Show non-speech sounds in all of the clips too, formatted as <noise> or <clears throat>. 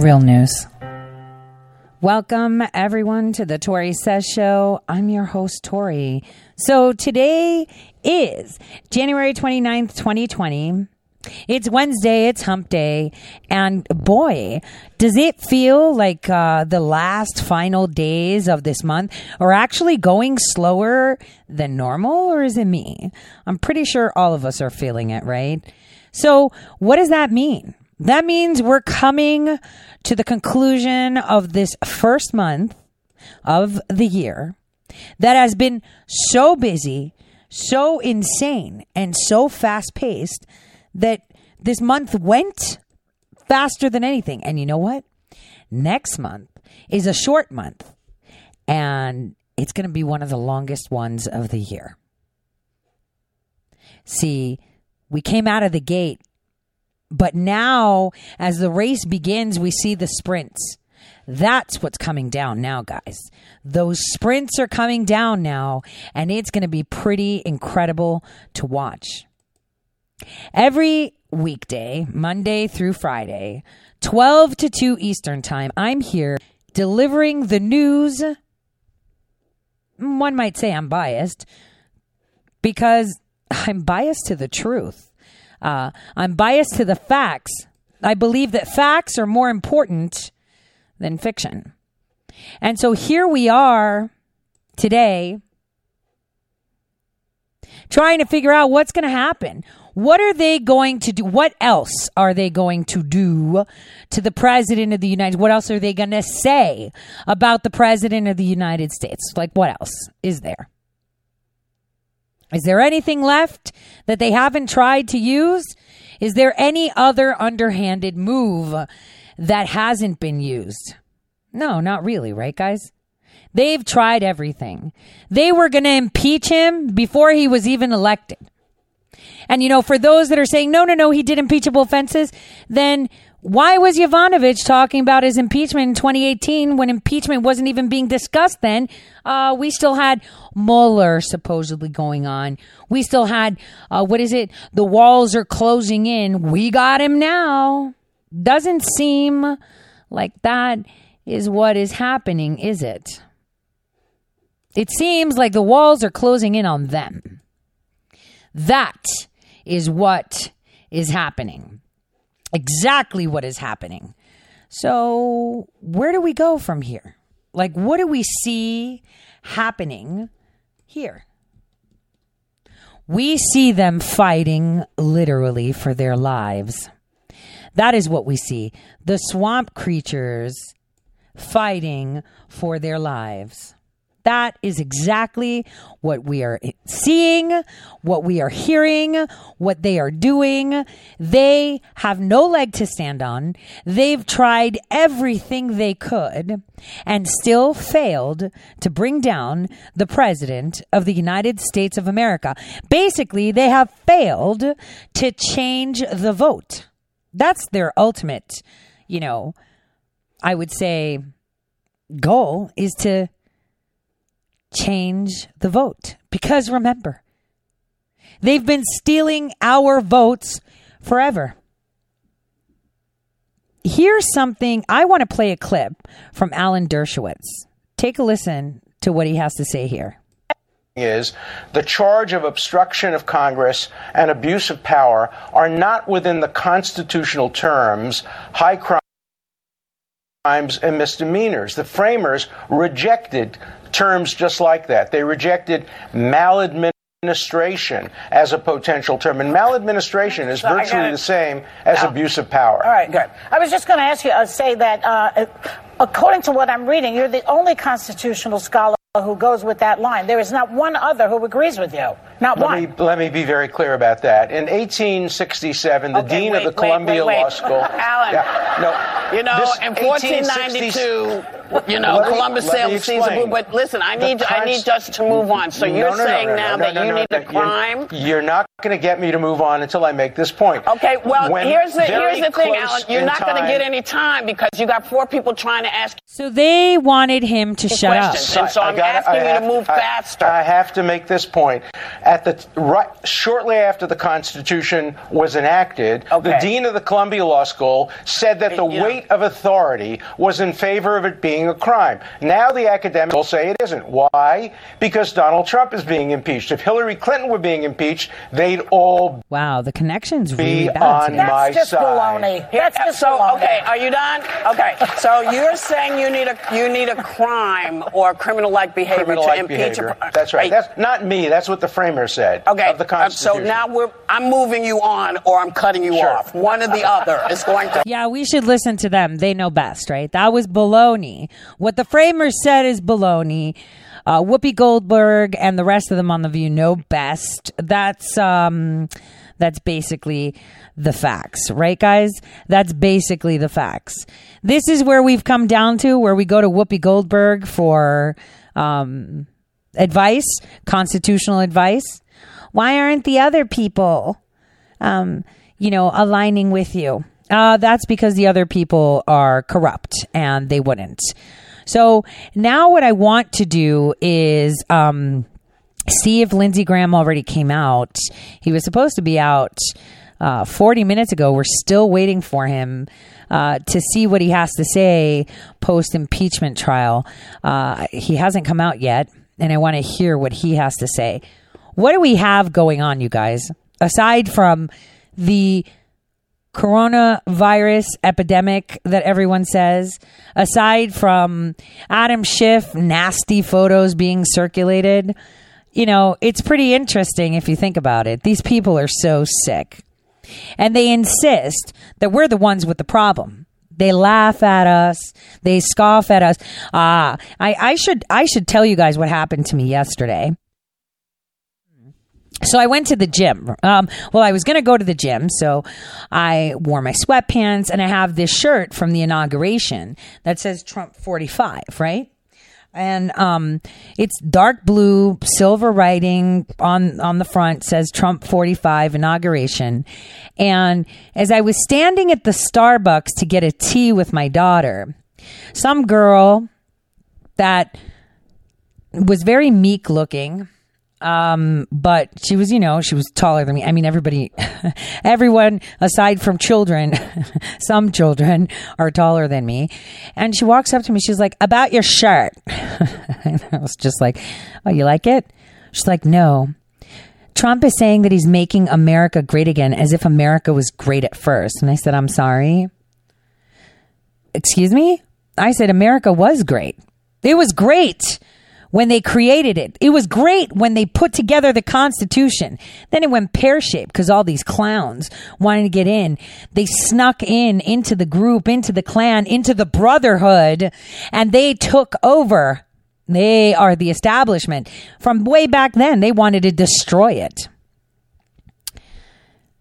Real news. Welcome, everyone, to the Tori Says Show. I'm your host, Tori. So today is January 29th, 2020. It's Wednesday, it's hump day, and boy, does it feel like uh, the last final days of this month are actually going slower than normal, or is it me? I'm pretty sure all of us are feeling it, right? So, what does that mean? That means we're coming to the conclusion of this first month of the year that has been so busy, so insane, and so fast paced that this month went faster than anything. And you know what? Next month is a short month, and it's going to be one of the longest ones of the year. See, we came out of the gate but now, as the race begins, we see the sprints. That's what's coming down now, guys. Those sprints are coming down now, and it's going to be pretty incredible to watch. Every weekday, Monday through Friday, 12 to 2 Eastern Time, I'm here delivering the news. One might say I'm biased because I'm biased to the truth. Uh, I'm biased to the facts. I believe that facts are more important than fiction. And so here we are today trying to figure out what's going to happen. What are they going to do? What else are they going to do to the president of the United What else are they going to say about the president of the United States? Like what else is there? Is there anything left that they haven't tried to use? Is there any other underhanded move that hasn't been used? No, not really, right, guys? They've tried everything. They were going to impeach him before he was even elected. And, you know, for those that are saying, no, no, no, he did impeachable offenses, then why was Yovanovitch talking about his impeachment in 2018 when impeachment wasn't even being discussed then? Uh, we still had Mueller supposedly going on. We still had, uh, what is it? The walls are closing in. We got him now. Doesn't seem like that is what is happening, is it? It seems like the walls are closing in on them. That is what is happening exactly what is happening. So, where do we go from here? Like, what do we see happening here? We see them fighting literally for their lives. That is what we see. The swamp creatures fighting for their lives. That is exactly what we are seeing, what we are hearing, what they are doing. They have no leg to stand on. They've tried everything they could and still failed to bring down the president of the United States of America. Basically, they have failed to change the vote. That's their ultimate, you know, I would say goal is to change the vote. Because remember, they've been stealing our votes forever. Here's something I want to play a clip from Alan Dershowitz. Take a listen to what he has to say here. Is the charge of obstruction of Congress and abuse of power are not within the constitutional terms high crimes and misdemeanors. The framers rejected terms just like that. They rejected maladministration as a potential term. And maladministration is so virtually the same as abuse of power. All right, good. I was just going to ask you, uh, say that uh, according to what I'm reading, you're the only constitutional scholar who goes with that line. There is not one other who agrees with you. Not let one. Me, let me be very clear about that. In 1867, the okay, dean wait, of the wait, Columbia wait, Law School. <laughs> Alan. Yeah, no. You know, in 1492 You know, Let me- Columbus let me sailed Caesar explain. blue. But listen, I The need I need const- us to move on. So you're no, no, saying no, now no, that no, you no, need no, a crime. You're, you're not going to get me to move on until I make this point. Okay, well, When here's the here's the thing, close Alan. You're not going to get any time because you got four people trying to ask So they wanted him to you shut up. and so I I'm gotta- asking I you have to move I- faster. I have to make this point. At the right, shortly after the Constitution was enacted, Okay. the dean of the Columbia Law School said that the Yeah. weight of authority was in favor of it being a crime. Now the academics will say it isn't. Why? Because Donald Trump is being impeached. If Hillary Clinton were being impeached, they'd all Wow, the connection's really Be bad. on today. That's my just side. baloney. That's just so baloney. okay, are you done? Okay, so you're saying you need a you need a crime or criminal-like behavior criminal-like to impeach behavior. a. That's right. Hey, That's not me. That's what the framers said Okay, of the Constitution. uh, so now we're I'm moving you on or I'm cutting you Sure. off. One or the other is going to. Yeah, we should listen to them. They know best, right? That was baloney. What the framers said is baloney. Uh, Whoopi Goldberg and the rest of them on the View know best. That's um, that's basically the facts, right, guys? That's basically the facts. This is where we've come down to, where we go to Whoopi Goldberg for um, advice, constitutional advice. Why aren't the other people? um, you know, aligning with you. Uh, that's because the other people are corrupt and they wouldn't. So now what I want to do is um, see if Lindsey Graham already came out. He was supposed to be out uh, 40 minutes ago. We're still waiting for him uh, to see what he has to say post impeachment trial. Uh, he hasn't come out yet, and I want to hear what he has to say. What do we have going on, you guys? Aside from the coronavirus epidemic that everyone says, aside from Adam Schiff nasty photos being circulated, you know, it's pretty interesting if you think about it. These people are so sick. And they insist that we're the ones with the problem. They laugh at us. They scoff at us. Ah, I, I should I should tell you guys what happened to me yesterday. So I went to the gym. Um, well, I was going to go to the gym, so I wore my sweatpants, and I have this shirt from the inauguration that says Trump 45, right? And um, it's dark blue, silver writing on on the front says Trump 45 inauguration. And as I was standing at the Starbucks to get a tea with my daughter, some girl that was very meek looking um but she was you know she was taller than me. I mean everybody <laughs> everyone aside from children <laughs> some children are taller than me. And she walks up to me. She's like about your shirt. <laughs> And i was just like oh you like it? She's like no. Trump is saying that he's making america great again as if america was great at first. And i said i'm sorry. Excuse me? I said america was great. It was great when they created it. It was great when they put together the Constitution. Then it went pear shaped because all these clowns wanted to get in. They snuck in into the group, into the clan, into the brotherhood, and they took over. They are the establishment. From way back then, they wanted to destroy it.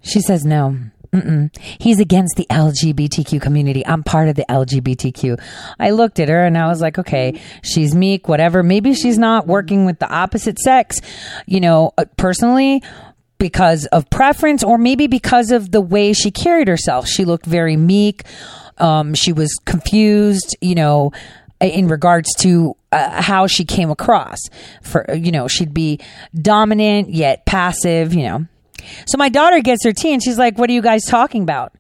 She says no. Mm-mm. He's against the LGBTQ community. I'm part of the LGBTQ. I looked at her and I was like, okay, she's meek, whatever. Maybe she's not working with the opposite sex, you know, uh, personally because of preference or maybe because of the way she carried herself. She looked very meek. Um, she was confused, you know, in regards to uh, how she came across. For, you know, she'd be dominant yet passive, you know. So my daughter gets her tea and she's like, What are you guys talking about?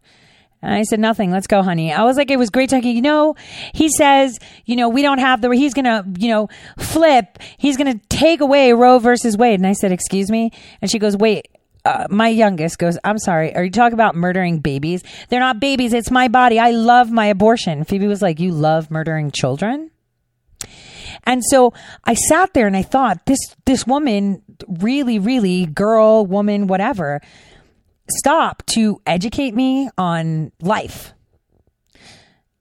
And I said, Nothing. Let's go, honey. I was like, It was great talking. You know, he says, you know, we don't have the, he's going to, you know, flip. He's going to take away Roe versus Wade. And I said, Excuse me? And she goes, Wait. Uh, my youngest goes, I'm sorry. Are you talking about murdering babies? They're not babies. It's my body. I love my abortion. Phoebe was like, You love murdering children? And so I sat there and I thought this this woman really really girl woman whatever stopped to educate me on life.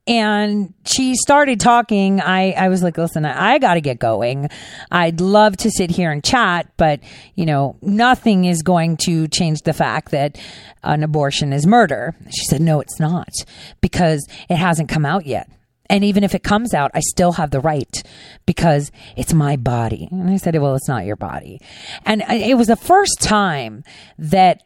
And she started talking. I, I was like, listen, I, I got to get going. I'd love to sit here and chat, but, you know, nothing is going to change the fact that an abortion is murder. She said, no, it's not because it hasn't come out yet. And even if it comes out, I still have the right because it's my body. And I said, well, it's not your body. And it was the first time that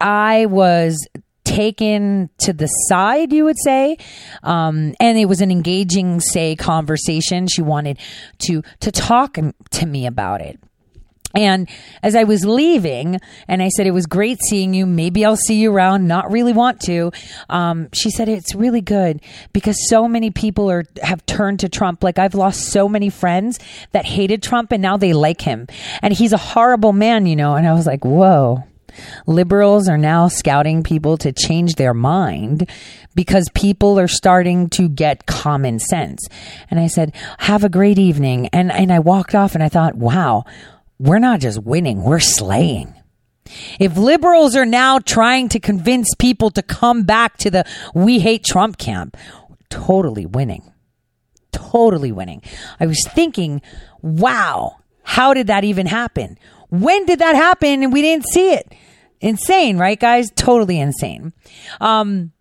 I was taken to the side, you would say. Um, and it was an engaging, say, conversation. She wanted to, to talk to me about it. And as I was leaving, and I said, It was great seeing you. Maybe I'll see you around. Not really want to. Um, she said, It's really good because so many people are have turned to Trump. Like, I've lost so many friends that hated Trump and now they like him. And he's a horrible man, you know. And I was like, Whoa. Liberals are now scouting people to change their mind because people are starting to get common sense. And I said, have a great evening. And, and I walked off and I thought, wow, we're not just winning, we're slaying. If liberals are now trying to convince people to come back to the we hate Trump camp, totally winning. Totally winning. I was thinking, wow, how did that even happen? When did that happen and we didn't see it? Insane, right, guys? Totally insane. Um,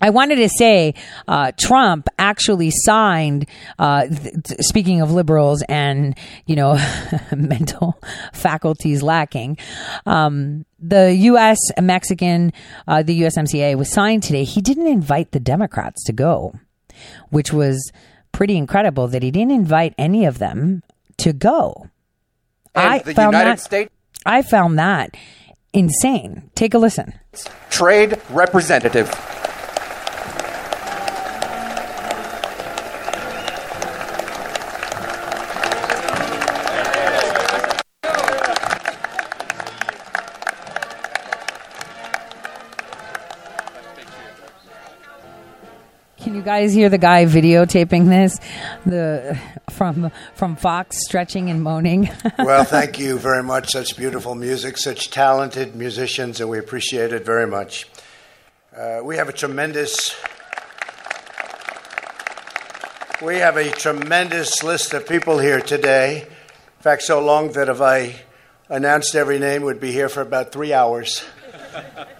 I wanted to say uh, Trump actually signed. Uh, th- speaking of liberals and you know <laughs> mental <laughs> faculties lacking, um, the U.S. Mexican, uh, the USMCA was signed today. He didn't invite the Democrats to go, which was pretty incredible that he didn't invite any of them to go. And I the found United that, States I found that insane. Take a listen. Trade Representative. Guys hear the guy videotaping this? The from from Fox stretching and moaning. <laughs> well, thank you very much. Such beautiful music, such talented musicians, and we appreciate it very much. Uh, we have a tremendous. We have a tremendous list of people here today. In fact, so long that if I announced every name, would be here for about three hours.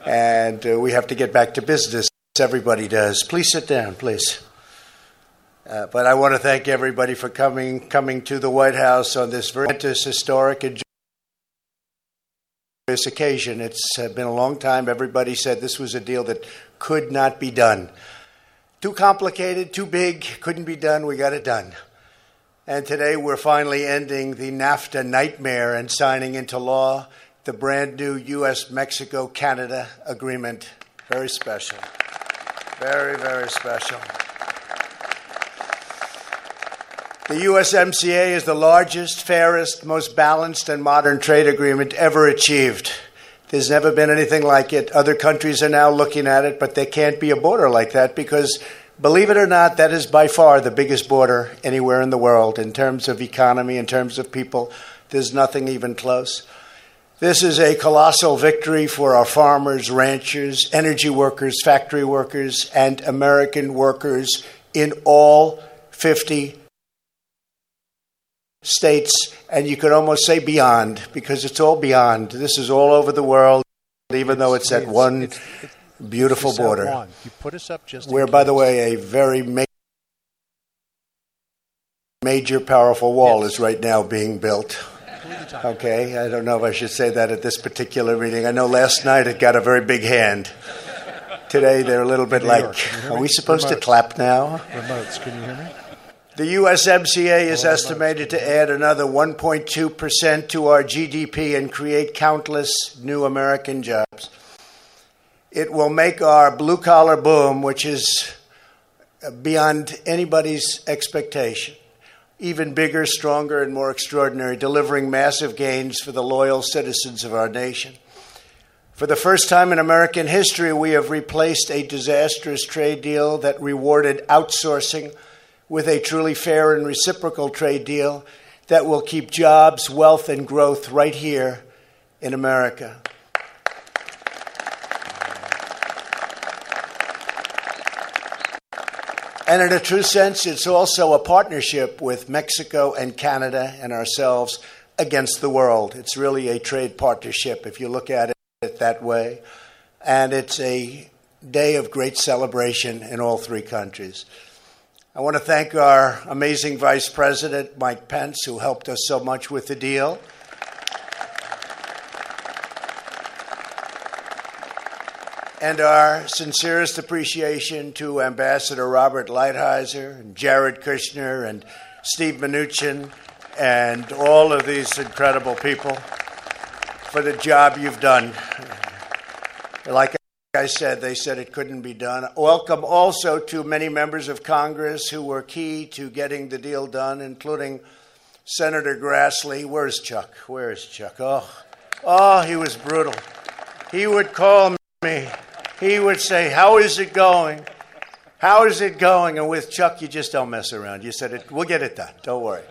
and uh, we have to get back to business. Everybody does. Please sit down, please. Uh, but I want to thank everybody for coming coming to the White House on this very historic and occasion. It's uh, been a long time. Everybody said this was a deal that could not be done. Too complicated, too big, couldn't be done. We got it done. And today we're finally ending the NAFTA nightmare and signing into law the brand new U.S. Mexico Canada agreement. Very special. Very, very special. The USMCA is the largest, fairest, most balanced, and modern trade agreement ever achieved. There's never been anything like it. Other countries are now looking at it, but there can't be a border like that because, believe it or not, that is by far the biggest border anywhere in the world in terms of economy, in terms of people. There's nothing even close. This is a colossal victory for our farmers, ranchers, energy workers, factory workers, and American workers in all 50 states, and you could almost say beyond, because it's all beyond. This is all over the world, even though it's at one it's- it's- beautiful border. wrong. You put us up just in Where, by the way, a very ma- major, powerful wall Yes. is right now being built. Okay, I don't know if I should say that at this particular meeting. I know last night it got a very big hand. Today they're a little bit New like, York, can you hear are we supposed to clap now? Remotes, can you hear me? The USMCA is estimated to add another 1.2% to our GDP and create countless new American jobs. It will make our blue collar boom, which is beyond anybody's expectation, even bigger, stronger, and more extraordinary, delivering massive gains for the loyal citizens of our nation. For the first time in American history, we have replaced a disastrous trade deal that rewarded outsourcing with a truly fair and reciprocal trade deal that will keep jobs, wealth, and growth right here in America. And in a true sense, it's also a partnership with Mexico and Canada and ourselves against the world. It's really a trade partnership if you look at it that way. And it's a day of great celebration in all three countries. I want to thank our amazing Vice President, Mike Pence, who helped us so much with the deal. And our sincerest appreciation to Ambassador Robert Lighthizer and Jared Kushner and Steve Mnuchin and all of these incredible people for the job you've done. Like I said, they said it couldn't be done. Welcome also to many members of Congress who were key to getting the deal done, including Senator Grassley. Where's Chuck? Where's Chuck? Oh, oh, he was brutal. He would call me. He would say, How is it going? How is it going? And with Chuck, you just don't mess around. You said, it, We'll get it done. Don't worry.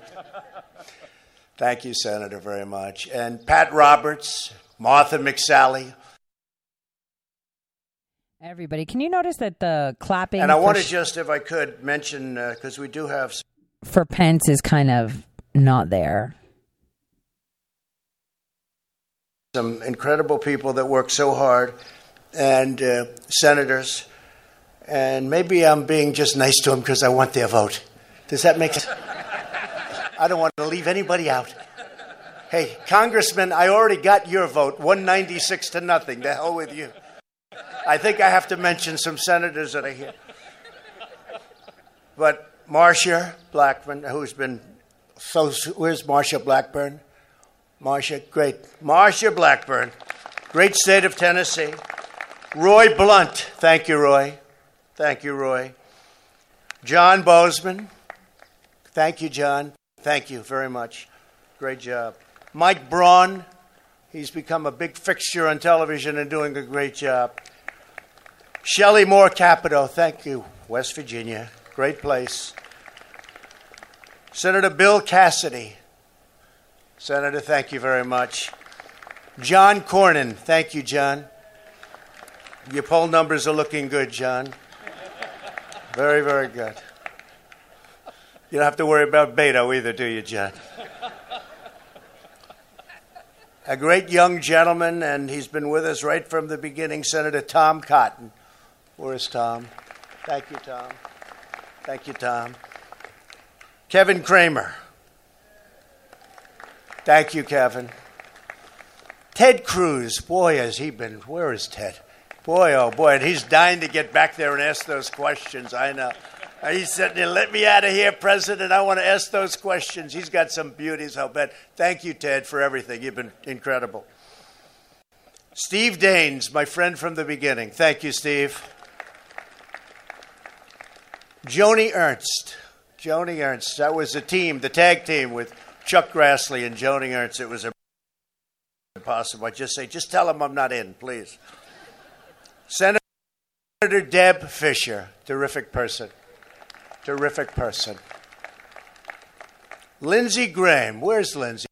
Thank you, Senator, very much. And Pat Roberts, Martha McSally. Everybody, can you notice that the clapping And I want to sh- just, if I could, mention, uh, because we do have for Pence is kind of not there? some incredible people that work so hard, and uh, senators. And maybe I'm being just nice to them because I want their vote. Does that make sense? I don't want to leave anybody out. Hey, Congressman, I already got your vote, 196 to nothing. The hell with you. I think I have to mention some senators that are here. But Marsha Blackburn, who's been so, where's Marsha Blackburn? Marsha, great. Marsha Blackburn, great state of Tennessee. Roy Blunt, thank you, Roy. Thank you, Roy. John Boozman, thank you, John. Thank you very much. Great job. Mike Braun, he's become a big fixture on television and doing a great job. Shelley Moore Capito, thank you. West Virginia, great place. Senator Bill Cassidy, Senator, thank you very much. John Cornyn, thank you, John. Your poll numbers are looking good, John. Very, very good. You don't have to worry about Beto either, do you, John? A great young gentleman, and he's been with us right from the beginning, Senator Tom Cotton. Where is Tom? Thank you, Tom. Thank you, Tom. Kevin Cramer. Thank you, Kevin. Ted Cruz, boy, has he been. Where is Ted? Boy, oh boy, and he's dying to get back there and ask those questions. I know. He's sitting there, let me out of here, President. I want to ask those questions. He's got some beauties, I'll bet. Thank you, Ted, for everything. You've been incredible. Steve Daines, my friend from the beginning. Thank you, Steve. Joni Ernst. Joni Ernst. That was the team, the tag team with Chuck Grassley and Joni Ernst. It was impossible. I just say, just tell them I'm not in, please. Senator Deb Fischer, terrific person. Terrific person. Lindsey Graham, where's Lindsey?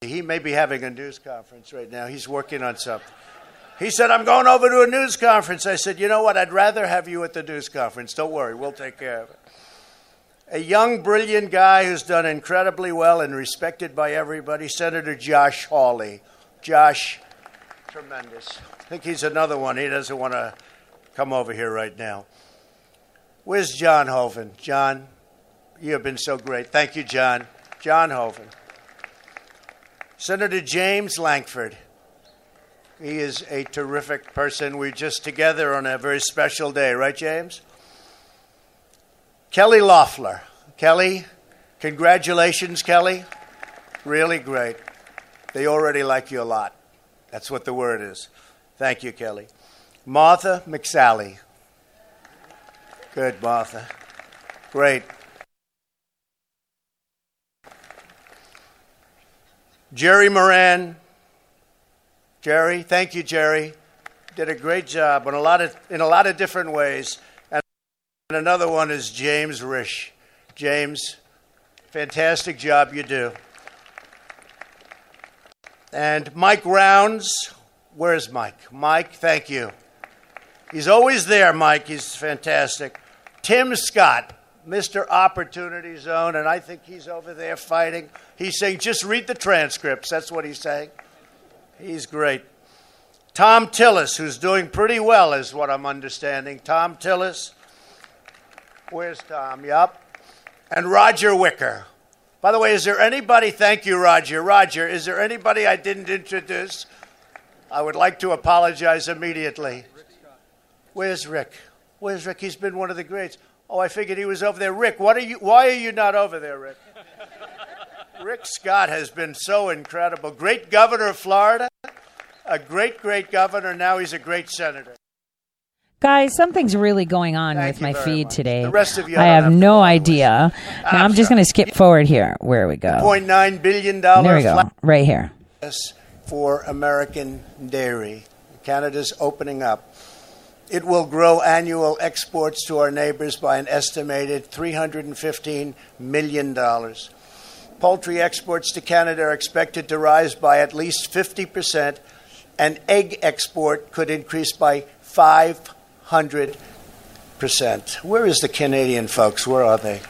He may be having a news conference right now. He's working on something. He said, I'm going over to a news conference. I said, You know what? I'd rather have you at the news conference. Don't worry, we'll take care of it. A young, brilliant guy who's done incredibly well and respected by everybody, Senator Josh Hawley. Josh, tremendous. I think he's another one. He doesn't want to come over here right now. Where's John Hoven? John, you have been so great. Thank you, John. John Hoven. Senator James Lankford. He is a terrific person. We're just together on a very special day, right, James? Kelly Loeffler. Kelly, congratulations, Kelly. Really great. They already like you a lot. That's what the word is. Thank you, Kelly. Martha McSally. Good, Martha. Great. Jerry Moran. Jerry, thank you, Jerry. Did a great job on a lot of, in a lot of different ways. And another one is James Risch. James, fantastic job you do. And Mike Rounds, where's Mike? Mike, thank you. He's always there, Mike. He's fantastic. Tim Scott, Mr. Opportunity Zone, and I think he's over there fighting. He's saying, just read the transcripts. That's what he's saying. He's great. Thom Tillis, who's doing pretty well, is what I'm understanding. Thom Tillis. Where's Tom? Yup. And Roger Wicker. By the way, is there anybody? Thank you, Roger. Roger, is there anybody I didn't introduce? I would like to apologize immediately. Where's Rick? Where's Rick? He's been one of the greats. Oh, I figured he was over there. Rick, what are you? Why are you not over there, Rick? <laughs> Rick Scott has been so incredible. Great governor of Florida, a great, great governor. Now he's a great senator. Guys, something's really going on Thank with my feed much. today. The rest of you I don't have have no idea. Now I'm just going to skip forward here. Where we go? Point nine billion dollar There we go. Right here. for American dairy. Canada's opening up. It will grow annual exports to our neighbors by an estimated $315 million. Poultry exports to Canada are expected to rise by at least 50%, and egg export could increase by 500%. Where is the Canadian folks? Where are they?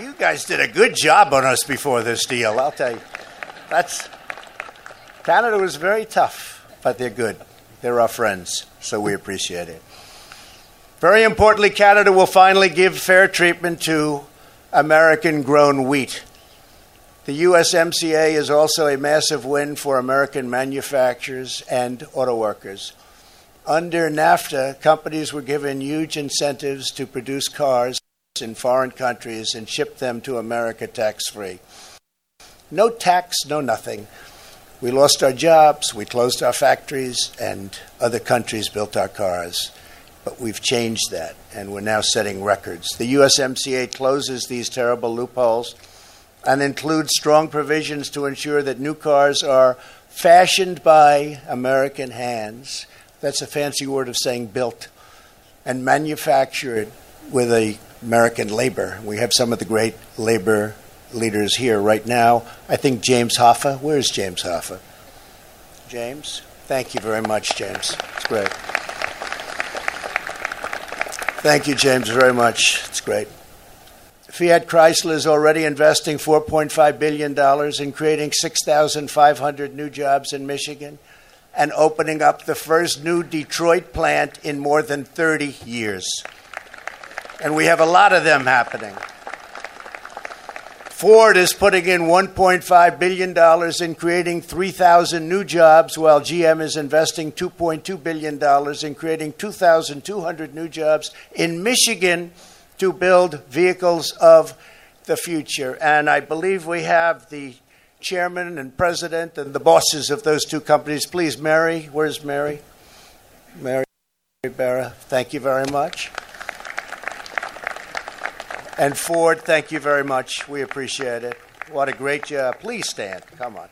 You guys did a good job on us before this deal, I'll tell you. That's Canada was very tough, but they're good. They're our friends, so we appreciate it. Very importantly, Canada will finally give fair treatment to American grown wheat. The USMCA is also a massive win for American manufacturers and auto workers. Under NAFTA, companies were given huge incentives to produce cars in foreign countries and ship them to America tax free. No tax, no nothing. We lost our jobs, we closed our factories, and other countries built our cars. But we've changed that, and we're now setting records. The USMCA closes these terrible loopholes and includes strong provisions to ensure that new cars are fashioned by American hands. That's a fancy word of saying built and manufactured with a American labor. We have some of the great labor leaders here right now. I think James Hoffa. Where's James Hoffa? James? Thank you very much, James. It's great. Thank you, James, very much. It's great. Fiat Chrysler is already investing $4.5 billion in creating 6,500 new jobs in Michigan and opening up the first new Detroit plant in more than 30 years. And we have a lot of them happening. Ford is putting in $1.5 billion in creating 3,000 new jobs, while GM is investing $2.2 billion in creating 2,200 new jobs in Michigan to build vehicles of the future. And I believe we have the chairman and president and the bosses of those two companies. Please, Mary, where's Mary? Mary Barra, thank you very much. And Ford, thank you very much. We appreciate it. What a great job. Please stand. Come on.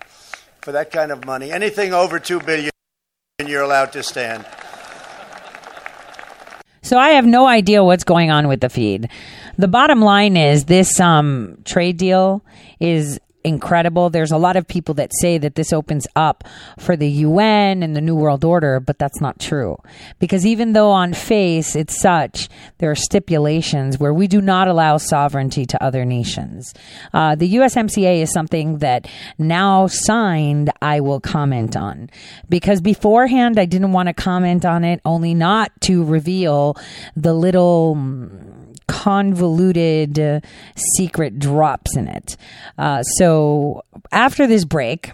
For that kind of money, anything over 2 billion you're allowed to stand. So I have no idea what's going on with the feed. The bottom line is this um, trade deal is incredible. There's a lot of people that say that this opens up for the UN and the New World Order, but that's not true. Because even though on face it's such, there are stipulations where we do not allow sovereignty to other nations. Uh, the USMCA is something that now signed, I will comment on. Because beforehand, I didn't want to comment on it, only not to reveal the little mm, convoluted uh, secret drops in it. Uh, so after this break,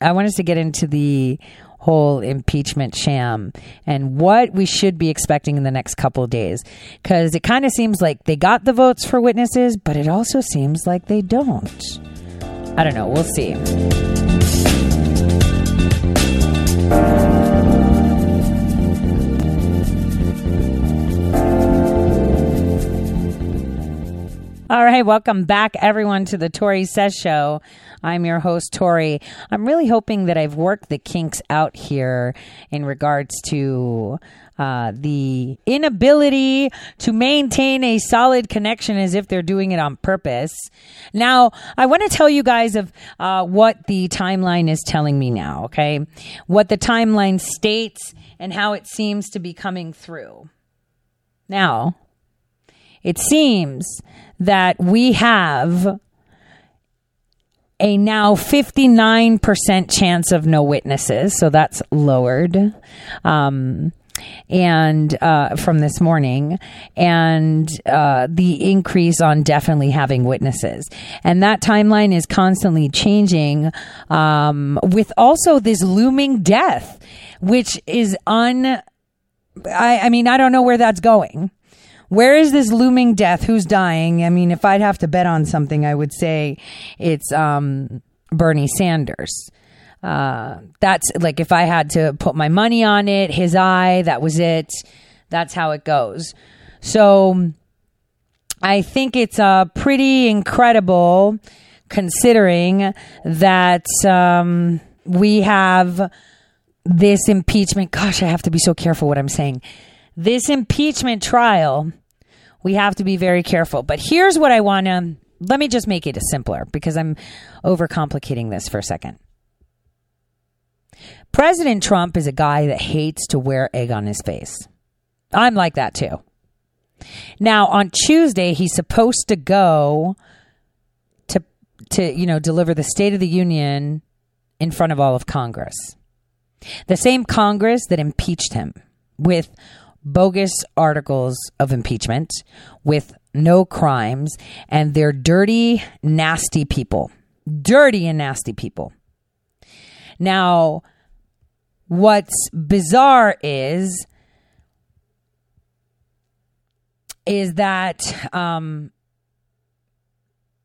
I want us to get into the whole impeachment sham and what we should be expecting in the next couple of days. Because it kind of seems like they got the votes for witnesses, but it also seems like they don't. I don't know. We'll see. All right, welcome back, everyone, to the Tori Says Show. I'm your host, Tori. I'm really hoping that I've worked the kinks out here in regards to uh, the inability to maintain a solid connection as if they're doing it on purpose. Now, I want to tell you guys of uh, what the timeline is telling me now, okay? What the timeline states and how it seems to be coming through. Now, it seems that we have a now 59% chance of no witnesses. So that's lowered. Um, and uh, from this morning, and uh, the increase on definitely having witnesses, and that timeline is constantly changing. Um, with also this looming death, which is un. I, I mean, I don't know where that's going. Where is this looming death? Who's dying? I mean, if I'd have to bet on something, I would say it's um, Bernie Sanders. Uh, that's like if I had to put my money on it, his eye, that was it. That's how it goes. So I think it's uh, pretty incredible considering that um, we have this impeachment. Gosh, I have to be so careful what I'm saying. This impeachment trial, we have to be very careful. But here's what I want to let me just make it simpler because I'm overcomplicating this for a second. President Trump is a guy that hates to wear egg on his face. I'm like that too. Now, on Tuesday, he's supposed to go to to you know deliver the State of the Union in front of all of Congress. The same Congress that impeached him with bogus articles of impeachment, with no crimes, and they're dirty, nasty people. Dirty and nasty people. Now, what's bizarre is is that um,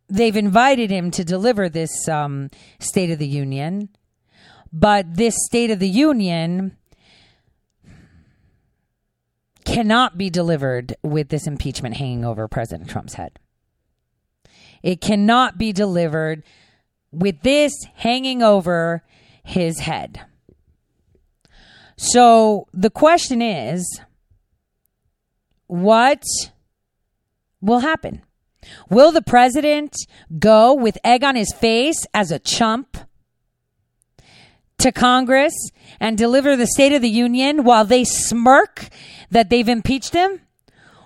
they've invited him to deliver this um, State of the Union, but this State of the Union cannot be delivered with this impeachment hanging over President Trump's head. It cannot be delivered with this hanging over his head. So the question is what will happen? Will the president go with egg on his face as a chump to Congress and deliver the State of the Union while they smirk that they've impeached him?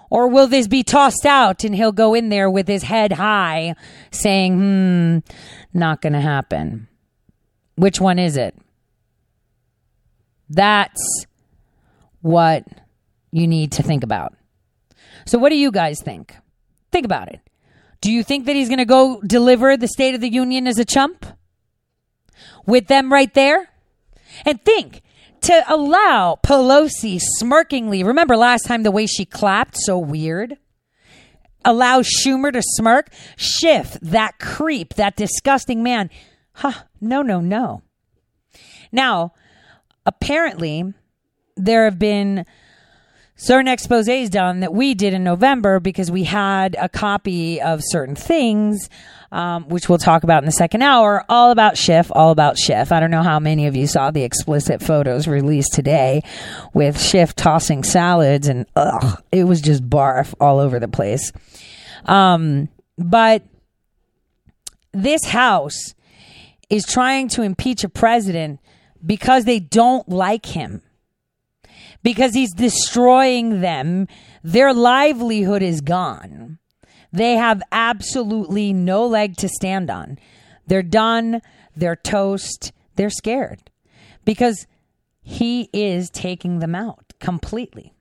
Or will this be tossed out and he'll go in there with his head high saying, hmm, not going to happen? Which one is it? That's what you need to think about. So, what do you guys think? Think about it. Do you think that he's going to go deliver the State of the Union as a chump with them right there? And think to allow Pelosi smirkingly, remember last time the way she clapped, so weird? Allow Schumer to smirk? Schiff, that creep, that disgusting man. Huh, no, no, no. Now, apparently, there have been certain exposes done that we did in November because we had a copy of certain things, um, which we'll talk about in the second hour, all about Schiff, all about Schiff. I don't know how many of you saw the explicit photos released today with Schiff tossing salads and ugh, it was just barf all over the place. Um, but this house is trying to impeach a president because they don't like him because he's destroying them. Their livelihood is gone. They have absolutely no leg to stand on. They're done. They're toast. They're scared because he is taking them out completely.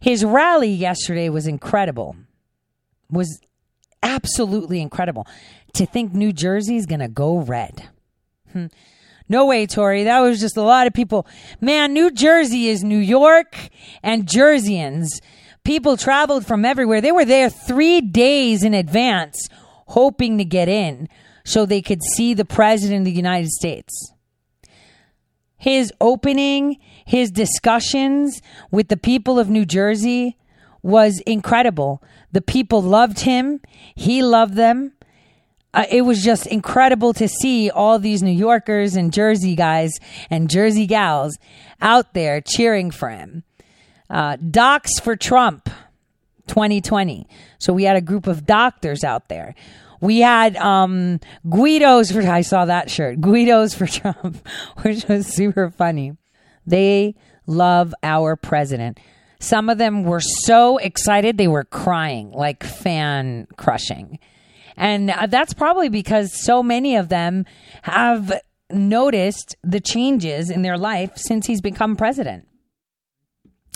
His rally yesterday was incredible. Was absolutely incredible. To think New Jersey's going to go red. Hmm. No way, Tori. That was just a lot of people. Man, New Jersey is New York and Jerseyans. People traveled from everywhere. They were there three days in advance, hoping to get in so they could see the President of the United States. His opening, his discussions with the people of New Jersey was incredible. The people loved him, he loved them uh, it was just incredible to see all these New Yorkers and Jersey guys and Jersey gals out there cheering for him. Uh, Docs for Trump 2020. So we had a group of doctors out there. We had um, Guidos for, I saw that shirt, Guidos for <laughs> Trump, which was super funny. They love our president. Some of them were so excited they were crying, like fan crushing And uh, that's probably because so many of them have noticed the changes in their life since he's become president.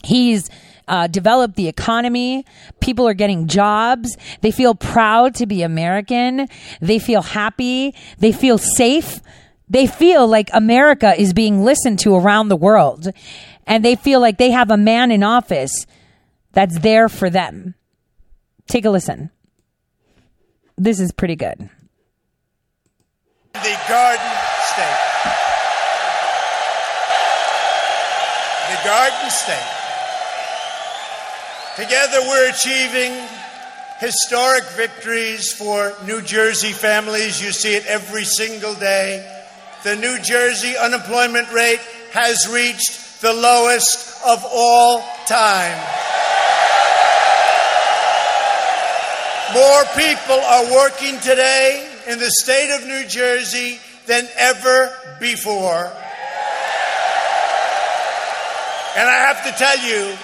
He's uh, developed the economy. People are getting jobs. They feel proud to be American. They feel happy. They feel safe. They feel like America is being listened to around the world. And they feel like they have a man in office that's there for them. Take a listen. This is pretty good. The Garden State. The Garden State. Together we're achieving historic victories for New Jersey families. You see it every single day. The New Jersey unemployment rate has reached the lowest of all time. More people are working today in the state of New Jersey than ever before. And I have to tell you,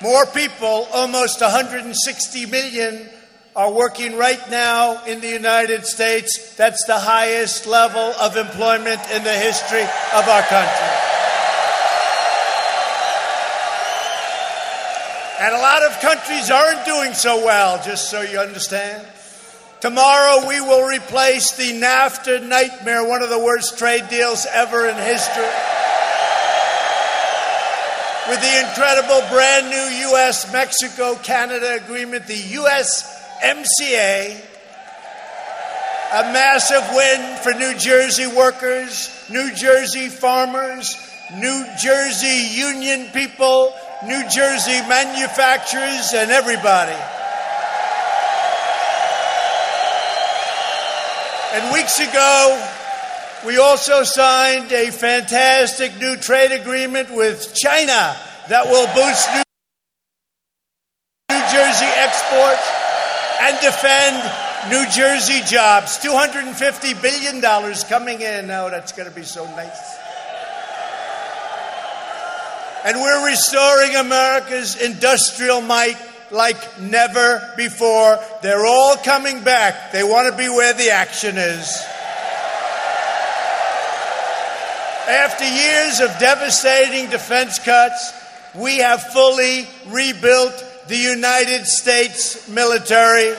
more people, almost 160 million, are working right now in the United States. That's the highest level of employment in the history of our country. And a lot of countries aren't doing so well, just so you understand. Tomorrow we will replace the NAFTA nightmare, one of the worst trade deals ever in history, with the incredible brand new U.S. Mexico Canada agreement, the USMCA. A massive win for New Jersey workers, New Jersey farmers, New Jersey union people, New Jersey manufacturers, and everybody. And weeks ago, we also signed a fantastic new trade agreement with China that will boost New New Jersey exports and defend New Jersey jobs. $250 billion coming in now. That's going to be so nice. And we're restoring America's industrial might like never before. They're all coming back. They want to be where the action is. After years of devastating defense cuts, we have fully rebuilt the United States military.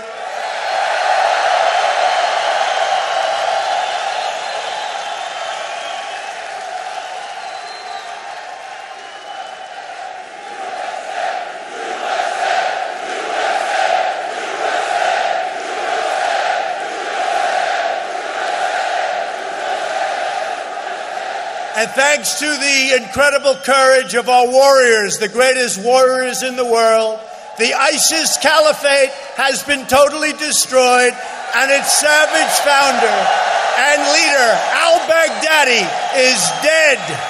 Thanks to the incredible courage of our warriors, the greatest warriors in the world, the ISIS caliphate has been totally destroyed, and its savage founder and leader, al Baghdadi, is dead.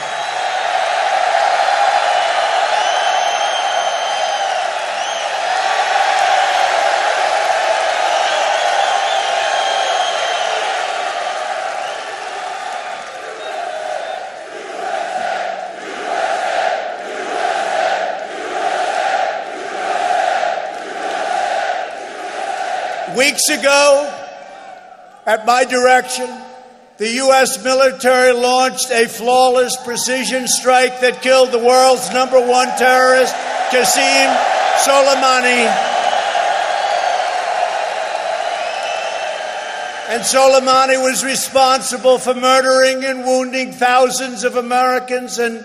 Weeks ago, at my direction, the U.S. military launched a flawless precision strike that killed the world's number one terrorist, Qasem Soleimani. And Soleimani was responsible for murdering and wounding thousands of Americans and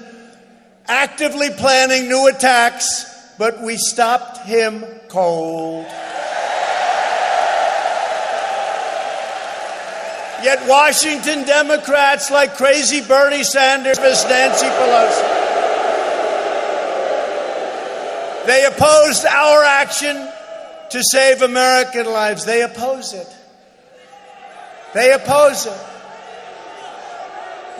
actively planning new attacks, but we stopped him cold. Yet Washington Democrats like crazy Bernie Sanders, Miss Nancy Pelosi, they opposed our action to save American lives. They oppose it. They oppose it.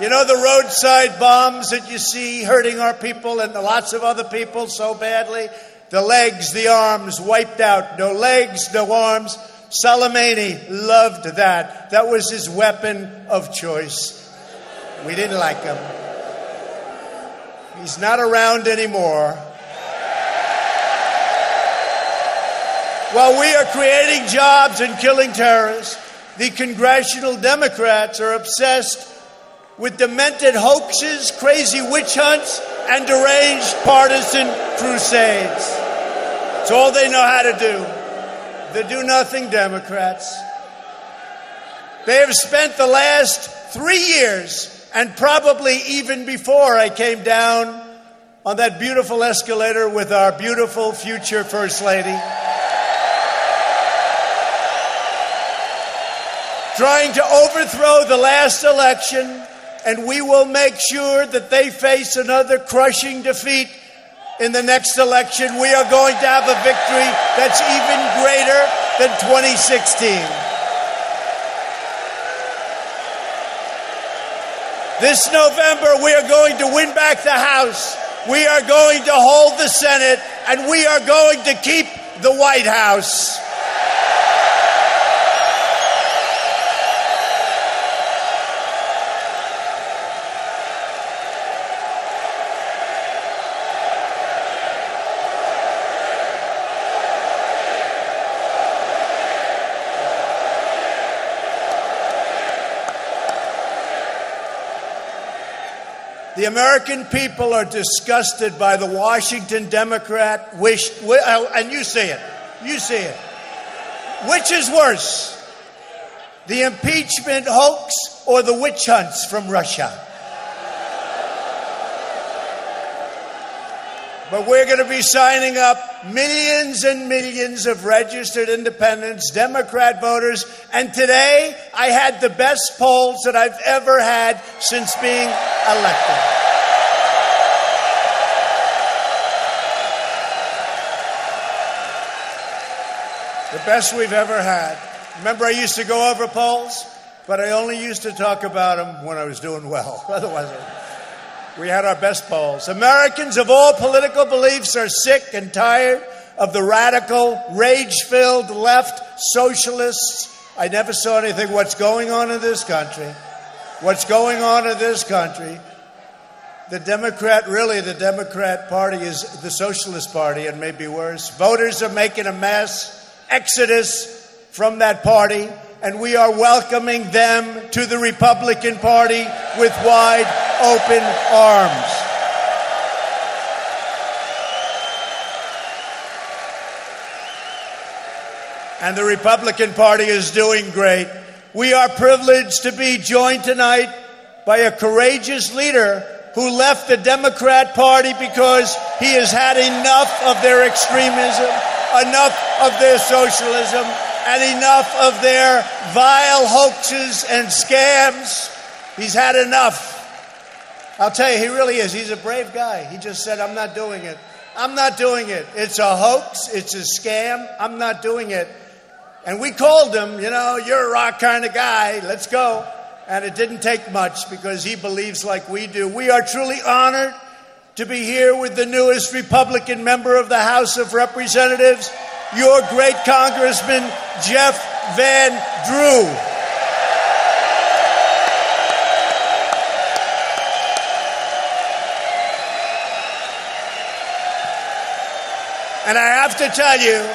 You know the roadside bombs that you see hurting our people and lots of other people so badly? The legs, the arms wiped out. No legs, no arms. Soleimani loved that. That was his weapon of choice. We didn't like him. He's not around anymore. while we are creating jobs and killing terrorists, the congressional Democrats are obsessed with demented hoaxes, crazy witch hunts, and deranged partisan crusades. It's all they know how to do. The do nothing Democrats. They have spent the last three years, and probably even before I came down on that beautiful escalator with our beautiful future First Lady. Trying to overthrow the last election, and we will make sure that they face another crushing defeat in the next election. We are going to have a victory that's even greater than 2016. This November, we are going to win back the House. We are going to hold the Senate, and we are going to keep the White House. The American people are disgusted by the Washington Democrat wish, uh, and you see it. You see it. Which is worse, the impeachment hoax or the witch hunts from Russia? But we're going to be signing up millions and millions of registered independents, Democrat voters, and today I had the best polls that I've ever had since being elected. The best we've ever had. Remember, I used to go over polls, but I only used to talk about them when I was doing well. <laughs> Otherwise, we had our best polls. Americans of all political beliefs are sick and tired of the radical, rage filled left socialists. I never saw anything. What's going on in this country? What's going on in this country? The Democrat, really, the Democrat Party is the Socialist Party and maybe worse. Voters are making a mass exodus from that party, and we are welcoming them to the Republican Party with wide open arms. And the Republican Party is doing great. We are privileged to be joined tonight by a courageous leader who left the Democrat Party because he has had enough of their extremism, enough of their socialism, and enough of their vile hoaxes and scams. He's had enough. I'll tell you, he really is. He's a brave guy. He just said, I'm not doing it. I'm not doing it. It's a hoax. It's a scam. I'm not doing it. And we called him, you know, you're a rock kind of guy. Let's go. And it didn't take much because he believes like we do. We are truly honored to be here with the newest Republican member of the House of Representatives, your great Congressman, Jeff Van Drew. And I have to tell you,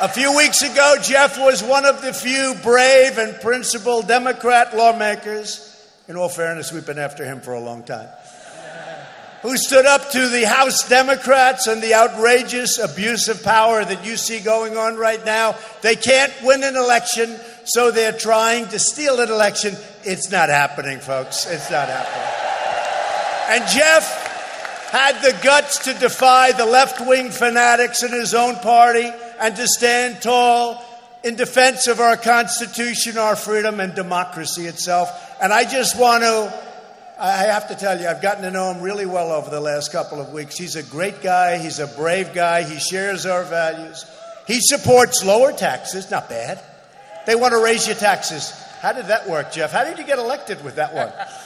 a few weeks ago, Jeff was one of the few brave and principled Democrat lawmakers. In all fairness, we've been after him for a long time. Who stood up to the House Democrats and the outrageous abuse of power that you see going on right now. They can't win an election, so they're trying to steal an election. It's not happening, folks. It's not happening. And Jeff had the guts to defy the left wing fanatics in his own party and to stand tall in defense of our Constitution, our freedom, and democracy itself. And I just want to, I have to tell you, I've gotten to know him really well over the last couple of weeks. He's a great guy, he's a brave guy, he shares our values. He supports lower taxes, not bad. They want to raise your taxes. How did that work, Jeff? How did you get elected with that one? <laughs>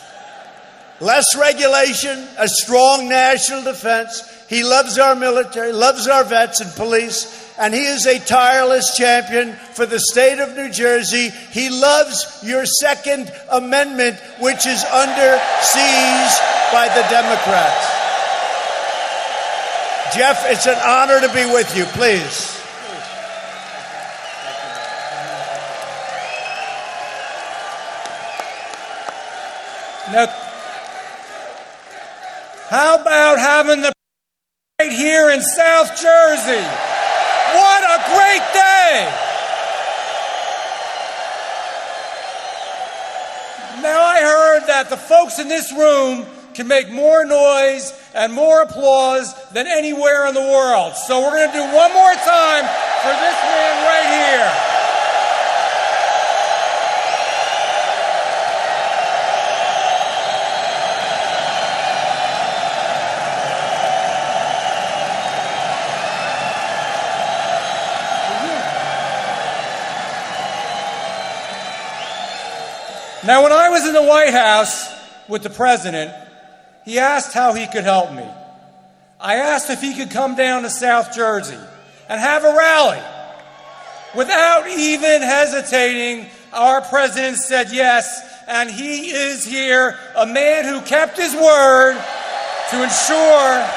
less regulation, a strong national defense. He loves our military, loves our vets and police, and he is a tireless champion for the state of New Jersey. He loves your Second Amendment, which is under siege by the Democrats. Jeff, it's an honor to be with you. Please. Now, how about having the right here in South Jersey? What a great day! Now, I heard that the folks in this room can make more noise and more applause than anywhere in the world. So, we're going to do one more time for this man right here. Now, when I was in the White House with the president, he asked how he could help me. I asked if he could come down to South Jersey and have a rally. Without even hesitating, our president said yes, and he is here, a man who kept his word to ensure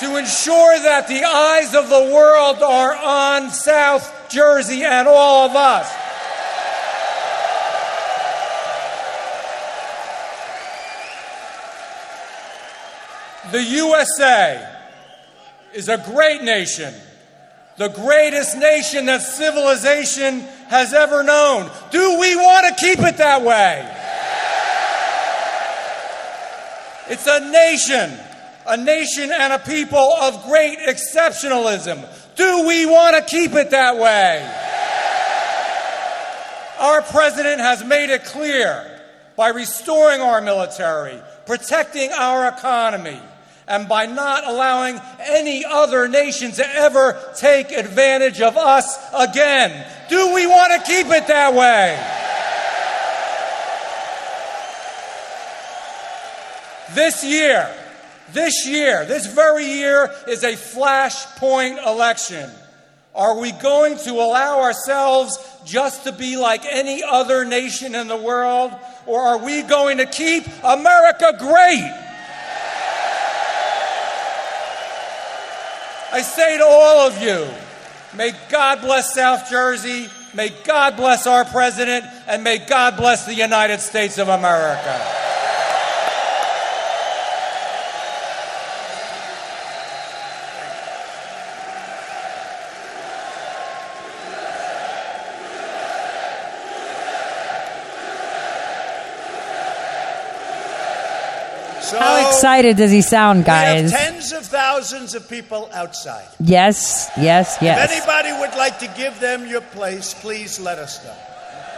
to ensure that the eyes of the world are on South Jersey and all of us. The USA is a great nation, the greatest nation that civilization has ever known. Do we want to keep it that way? It's a nation, a nation and a people of great exceptionalism. Do we want to keep it that way? Our president has made it clear by restoring our military, protecting our economy, and by not allowing any other nation to ever take advantage of us again. Do we want to keep it that way? This year, this year, this very year, is a flashpoint election. Are we going to allow ourselves just to be like any other nation in the world? Or are we going to keep America great? I say to all of you, may God bless South Jersey, may God bless our president, and may God bless the United States of America. Excited does he sound, we have guys? tens of thousands of people outside. Yes, yes, yes. If anybody would like to give them your place, please let us know.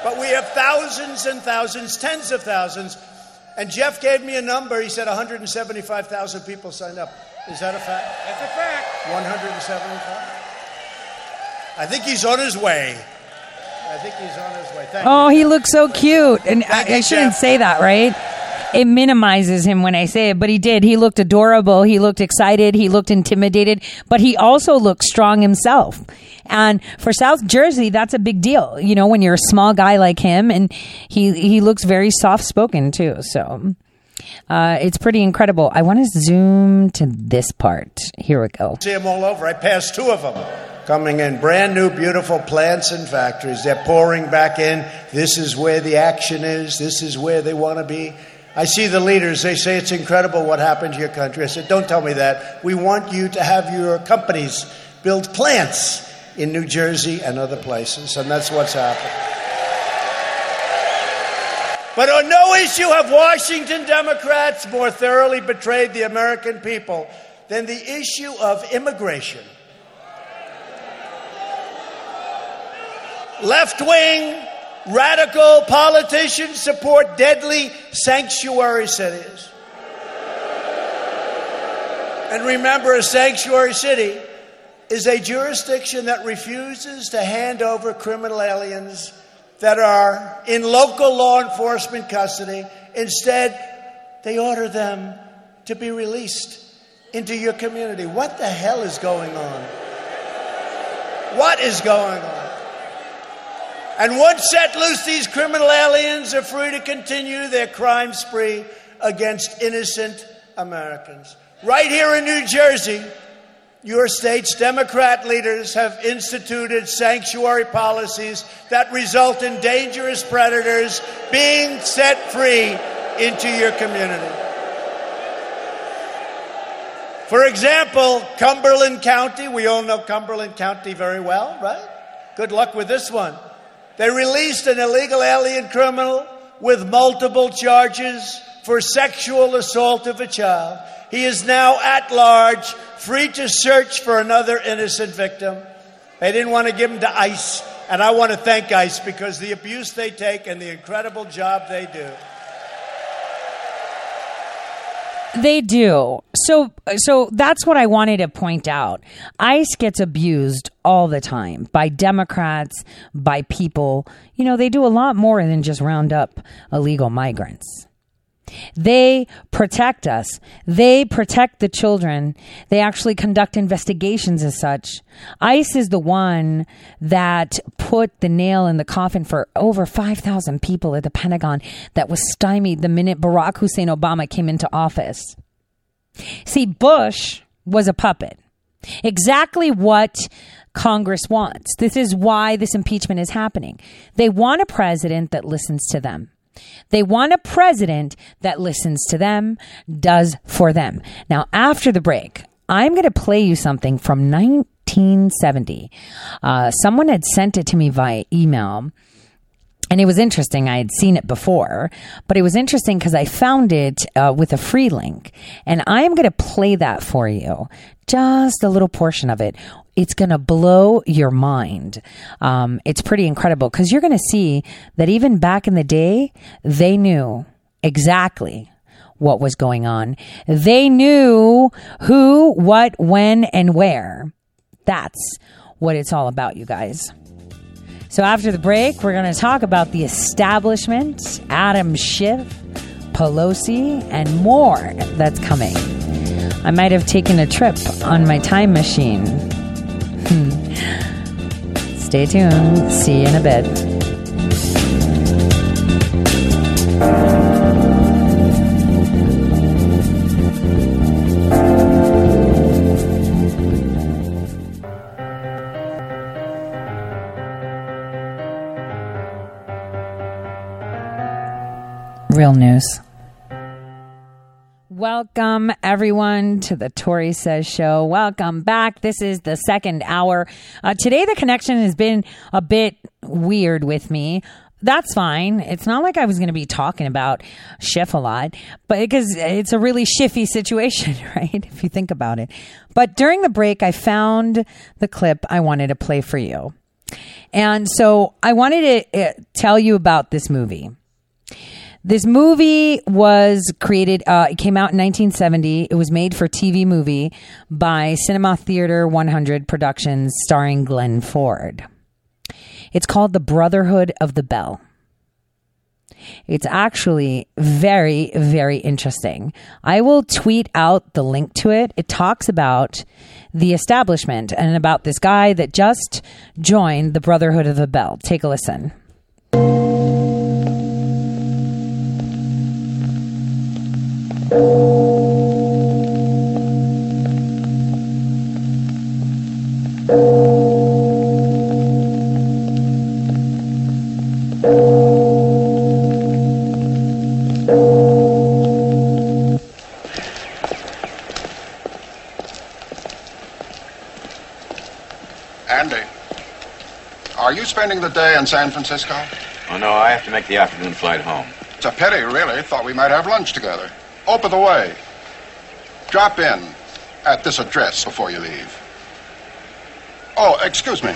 But we have thousands and thousands, tens of thousands. And Jeff gave me a number. He said 175,000 people signed up. Is that a fact? That's a fact. 175? I think he's on his way. I think he's on his way. Thank Oh, you. he looks so cute. And I, Thank you, I shouldn't Jeff. say that, right? It minimizes him when I say it, but he did. He looked adorable. He looked excited. He looked intimidated, but he also looked strong himself. And for South Jersey, that's a big deal. You know, when you're a small guy like him, and he he looks very soft spoken too. So. Uh, it's pretty incredible. I want to zoom to this part. Here we go. see them all over. I passed two of them coming in. Brand new, beautiful plants and factories. They're pouring back in. This is where the action is. This is where they want to be. I see the leaders. They say it's incredible what happened to your country. I said, don't tell me that. We want you to have your companies build plants in New Jersey and other places. And that's what's happened. But on no issue have Washington Democrats more thoroughly betrayed the American people than the issue of immigration. Left wing, radical politicians support deadly sanctuary cities. And remember, a sanctuary city is a jurisdiction that refuses to hand over criminal aliens that are in local law enforcement custody. Instead, they order them to be released into your community. What the hell is going on? What is going on? And once set loose, these criminal aliens are free to continue their crime spree against innocent Americans. Right here in New Jersey, your state's Democrat leaders have instituted sanctuary policies that result in dangerous predators being set free into your community. For example, Cumberland County, we all know Cumberland County very well, right? Good luck with this one. They released an illegal alien criminal with multiple charges for sexual assault of a child. He is now at large, free to search for another innocent victim. They didn't want to give him to ICE, and I want to thank ICE because the abuse they take and the incredible job they do. They do. So so that's what I wanted to point out. ICE gets abused all the time by Democrats, by people. You know, they do a lot more than just round up illegal migrants. They protect us. They protect the children. They actually conduct investigations as such. ICE is the one that put the nail in the coffin for over 5,000 people at the Pentagon that was stymied the minute Barack Hussein Obama came into office. See, Bush was a puppet. Exactly what Congress wants. This is why this impeachment is happening. They want a president that listens to them. They want a president that listens to them, does for them. Now, after the break, I'm going to play you something from 1970. Uh, someone had sent it to me via email. And it was interesting. I had seen it before, but it was interesting because I found it uh, with a free link. And I am going to play that for you, just a little portion of it. It's going to blow your mind. Um, it's pretty incredible because you're going to see that even back in the day, they knew exactly what was going on. They knew who, what, when, and where. That's what it's all about, you guys. So after the break, we're going to talk about the establishment, Adam Schiff, Pelosi, and more that's coming. I might have taken a trip on my time machine. <laughs> Stay tuned. See you in a bit. Real news. Welcome, everyone, to the Tori Says Show. Welcome back. This is the second hour. Uh, today, the connection has been a bit weird with me. That's fine. It's not like I was going to be talking about Schiff a lot, but because it's a really shiffy situation, <laughs> right? If you think about it. But during the break, I found the clip I wanted to play for you. And so I wanted to uh, tell you about this movie. This movie was created, uh, it came out in 1970. It was made for TV movie by Cinema Center 100 Productions starring Glenn Ford. It's called The Brotherhood of the Bell. It's actually very, very interesting. I will tweet out the link to it. It talks about the establishment and about this guy that just joined the Brotherhood of the Bell. Take a listen. Andy, are you spending the day in San Francisco? Oh, no, I have to make the afternoon flight home. It's a pity, really. Thought we might have lunch together. By the way, drop in at this address before you leave. Oh, excuse me.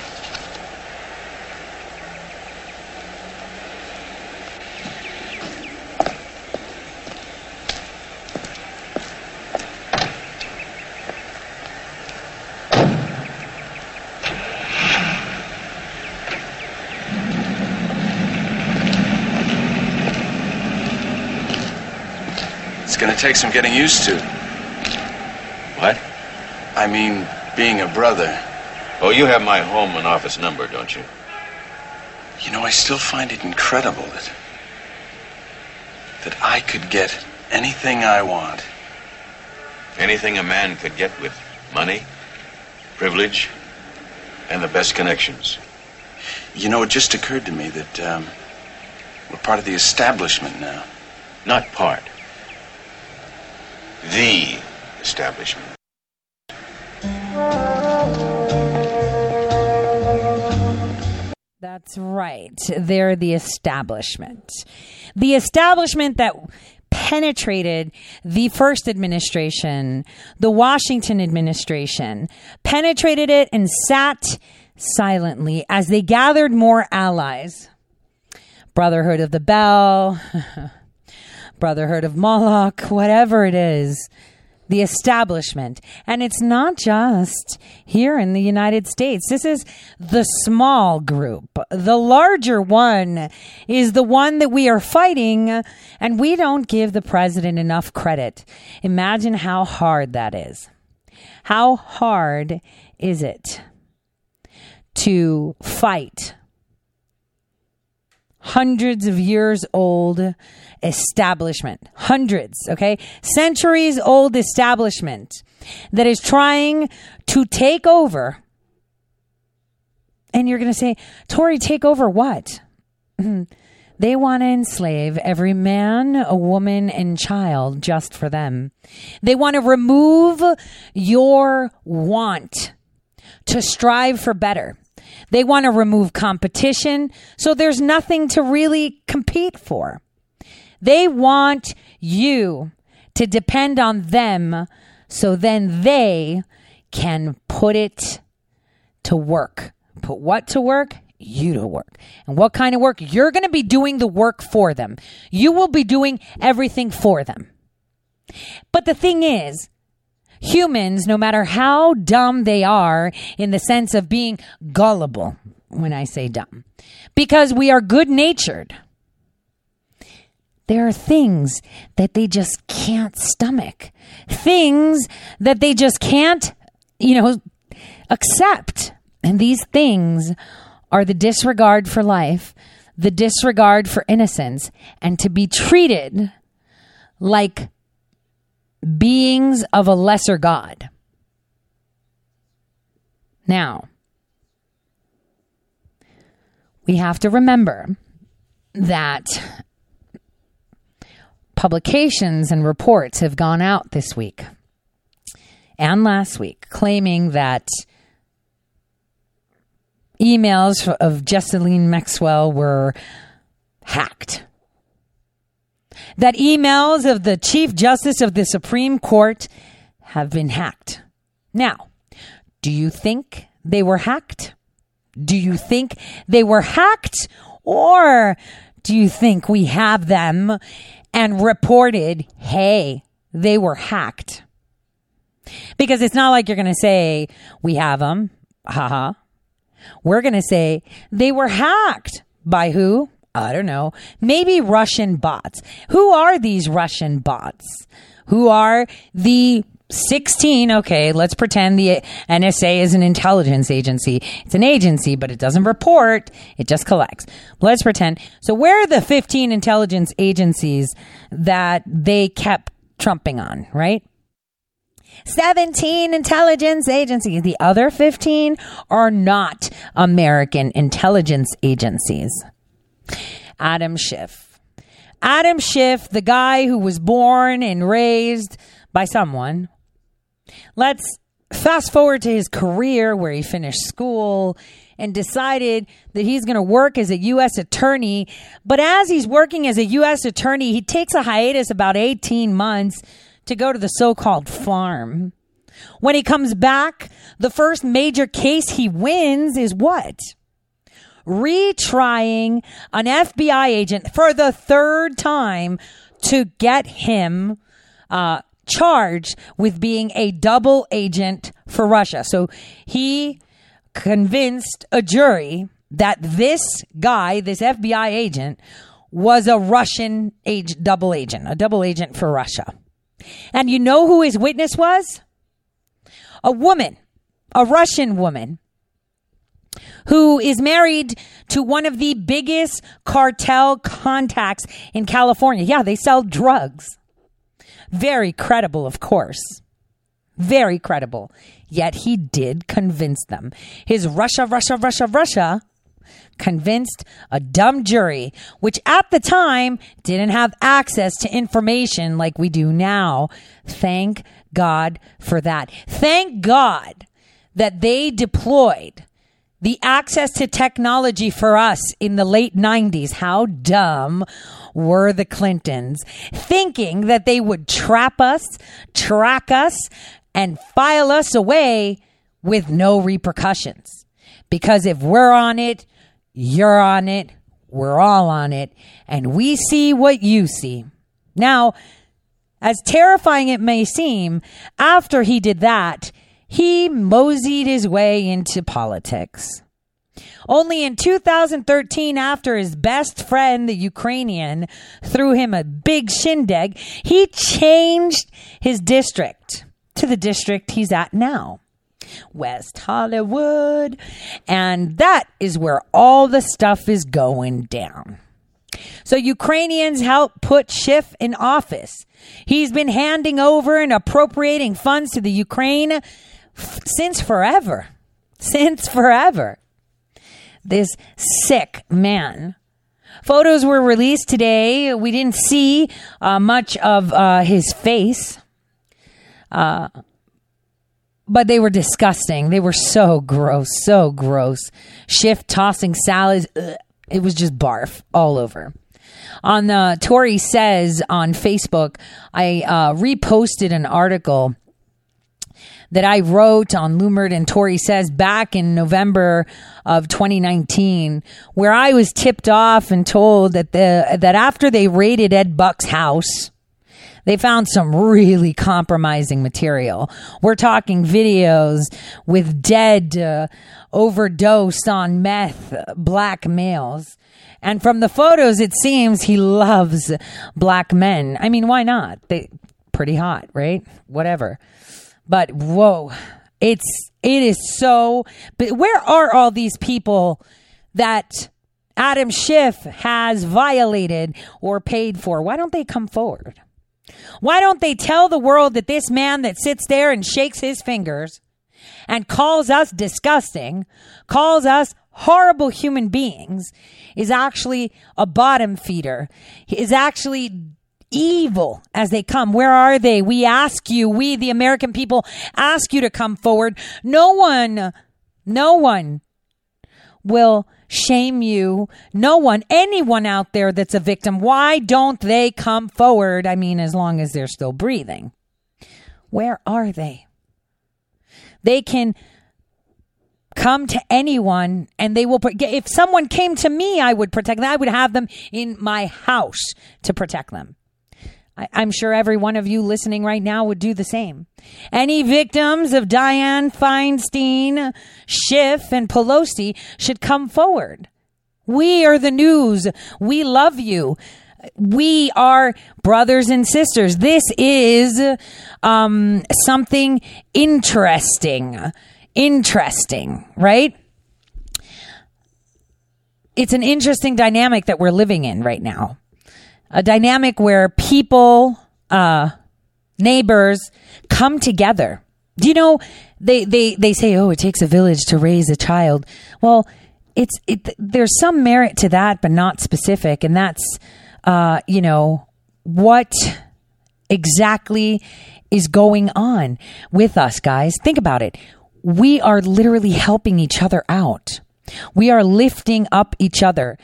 Gonna take some getting used to. What? I mean, being a brother. Oh, you have my home and office number, don't you? You know, I still find it incredible that. that I could get anything I want. Anything a man could get with money? privilege, and the best connections. You know, it just occurred to me that um, we're part of the establishment now. Not part. The establishment. That's right. They're the establishment. The establishment that penetrated the first administration, the Washington administration, penetrated it and sat silently as they gathered more allies. Brotherhood of the Bell, <laughs> Brotherhood of Moloch, whatever it is the establishment. And it's not just here in the United States. This is the small group. The larger one is the one that we are fighting, and we don't give the president enough credit. Imagine how hard that is. How hard is it to fight hundreds of years old establishment. Hundreds, okay? Centuries old establishment that is trying to take over. And you're going to say, Tori, take over what? <clears throat> they want to enslave every man, a woman, and child just for them. They want to remove your want to strive for better. They want to remove competition, so there's nothing to really compete for. They want you to depend on them so then they can put it to work. Put what to work? You to work. And what kind of work? You're going to be doing the work for them. You will be doing everything for them. But the thing is, humans, no matter how dumb they are in the sense of being gullible, when I say dumb, because we are good natured there are things that they just can't stomach, things that they just can't, you know, accept. And these things are the disregard for life, the disregard for innocence, and to be treated like beings of a lesser God. Now, we have to remember that publications and reports have gone out this week and last week claiming that emails of Ghislaine Maxwell were hacked. That emails of the Chief Justice of the Supreme Court have been hacked. Now, do you think they were hacked? Do you think they were hacked? Or do you think we have them and reported, hey, they were hacked. Because it's not like you're going to say, we have them. Haha. We're going to say they were hacked by who? I don't know. Maybe Russian bots. Who are these Russian bots? Who are the 16, okay, let's pretend the NSA is an intelligence agency. It's an agency, but it doesn't report, it just collects. Let's pretend. So, where are the 15 intelligence agencies that they kept trumping on, right? 17 intelligence agencies. The other 15 are not American intelligence agencies. Adam Schiff. Adam Schiff, the guy who was born and raised by someone Let's fast forward to his career where he finished school and decided that he's going to work as a U.S. attorney. But as he's working as a U.S. attorney, he takes a hiatus about 18 months to go to the so called farm. When he comes back, the first major case he wins is what? Retrying an FBI agent for the third time to get him uh, charged with being a double agent for Russia. So he convinced a jury that this guy, this FBI agent, was a Russian age, double agent, a double agent for Russia. And you know who his witness was? A woman, a Russian woman who is married to one of the biggest cartel contacts in California. Yeah, they sell drugs. Very credible, of course. very credible. Yet he did convince them. His Russia, Russia, Russia, Russia convinced a dumb jury, which at the time didn't have access to information like we do now. Thank God for that. Thank God that they deployed the access to technology for us in the late 90s. How dumb were the Clintons thinking that they would trap us, track us, and file us away with no repercussions? Because if we're on it, you're on it, we're all on it, and we see what you see. Now, as terrifying it may seem, after he did that, he moseyed his way into politics. Only in 2013, after his best friend, the Ukrainian, threw him a big shindig, he changed his district to the district he's at now. West Hollywood. And that is where all the stuff is going down. So Ukrainians helped put Schiff in office. He's been handing over and appropriating funds to the Ukraine since forever. Since forever. This sick man. Photos were released today. We didn't see uh, much of uh, his face. Uh, but they were disgusting. They were so gross, so gross. Schiff tossing salads. Ugh, it was just barf all over. On the Tori says on Facebook, I uh, reposted an article that I wrote on Lumert and Tori says back in November of 2019, where I was tipped off and told that the that after they raided Ed Buck's house, they found some really compromising material. We're talking videos with dead, uh, overdosed on meth black males. And from the photos, it seems he loves black men. I mean, why not? They pretty hot, right? Whatever. But whoa, it's it is so. But where are all these people that Adam Schiff has violated or paid for? Why don't they come forward? Why don't they tell the world that this man that sits there and shakes his fingers and calls us disgusting, calls us horrible human beings, is actually a bottom feeder, is actually evil as they come. Where are they? We ask you, we, the American people, ask you to come forward. No one, no one will shame you. No one, anyone out there that's a victim, why don't they come forward? I mean, as long as they're still breathing. Where are they? They can come to anyone and they will if someone came to me i would protect them i would have them in my house to protect them I, am sure every one of you listening right now would do the same. Any victims of Dianne Feinstein, Schiff, and Pelosi should come forward. We are the news. We love you. We are brothers and sisters. This is um, something interesting. Interesting, right? It's an interesting dynamic that we're living in right now a dynamic where people, uh, neighbors come together. Do you know they, they, they say, oh, it takes a village to raise a child. Well, it's, it, there's some merit to that, but not specific. And that's, uh, you know, what exactly is going on with us, guys. Think about it. We are literally helping each other out. We are lifting up each other.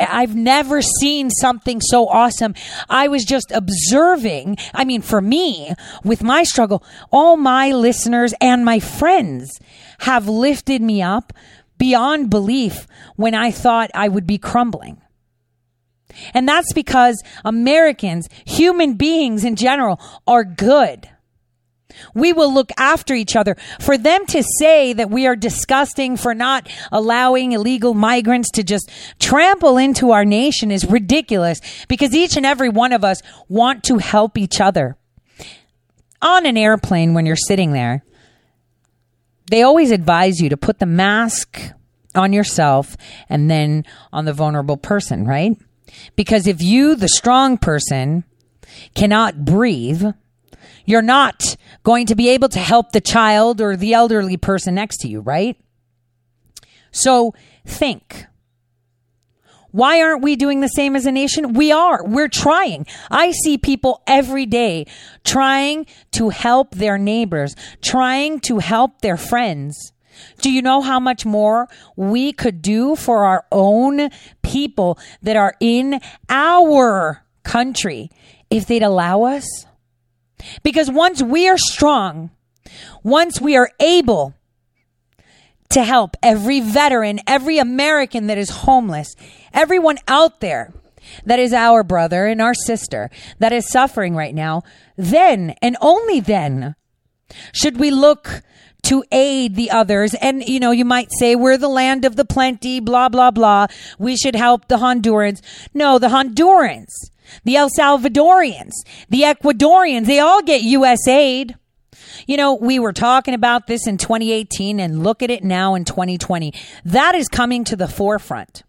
I've never seen something so awesome. I was just observing. I mean, for me, with my struggle, all my listeners and my friends have lifted me up beyond belief when I thought I would be crumbling. And that's because Americans, human beings in general, are good. We will look after each other. For them to say that we are disgusting for not allowing illegal migrants to just trample into our nation is ridiculous because each and every one of us want to help each other. On an airplane, when you're sitting there, they always advise you to put the mask on yourself and then on the vulnerable person, right? Because if you, the strong person, cannot breathe, you're not going to be able to help the child or the elderly person next to you, right? So think. Why aren't we doing the same as a nation? We are. We're trying. I see people every day trying to help their neighbors, trying to help their friends. Do you know how much more we could do for our own people that are in our country if they'd allow us? Because once we are strong, once we are able to help every veteran, every American that is homeless, everyone out there that is our brother and our sister that is suffering right now, then and only then should we look to aid the others. And, you know, you might say we're the land of the plenty, blah, blah, blah. We should help the Hondurans. No, the Hondurans, the El Salvadorians, the Ecuadorians, they all get U.S. aid. You know, we were talking about this in 2018 and look at it now in 2020. That is coming to the forefront.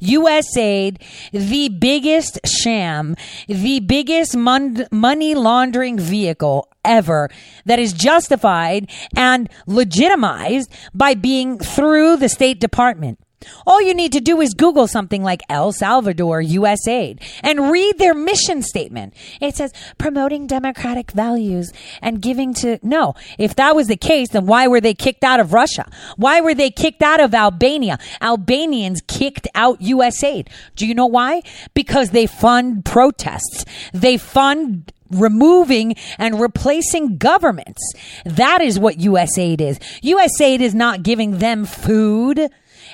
USAID, the biggest sham, the biggest mon- money laundering vehicle ever that is justified and legitimized by being through the State Department. All you need to do is Google something like El Salvador USAID and read their mission statement. It says promoting democratic values and giving to, no. If that was the case, then why were they kicked out of Russia? Why were they kicked out of Albania? Albanians kicked out USAID. Do you know why? Because they fund protests. They fund removing and replacing governments. That is what USAID is. USAID is not giving them food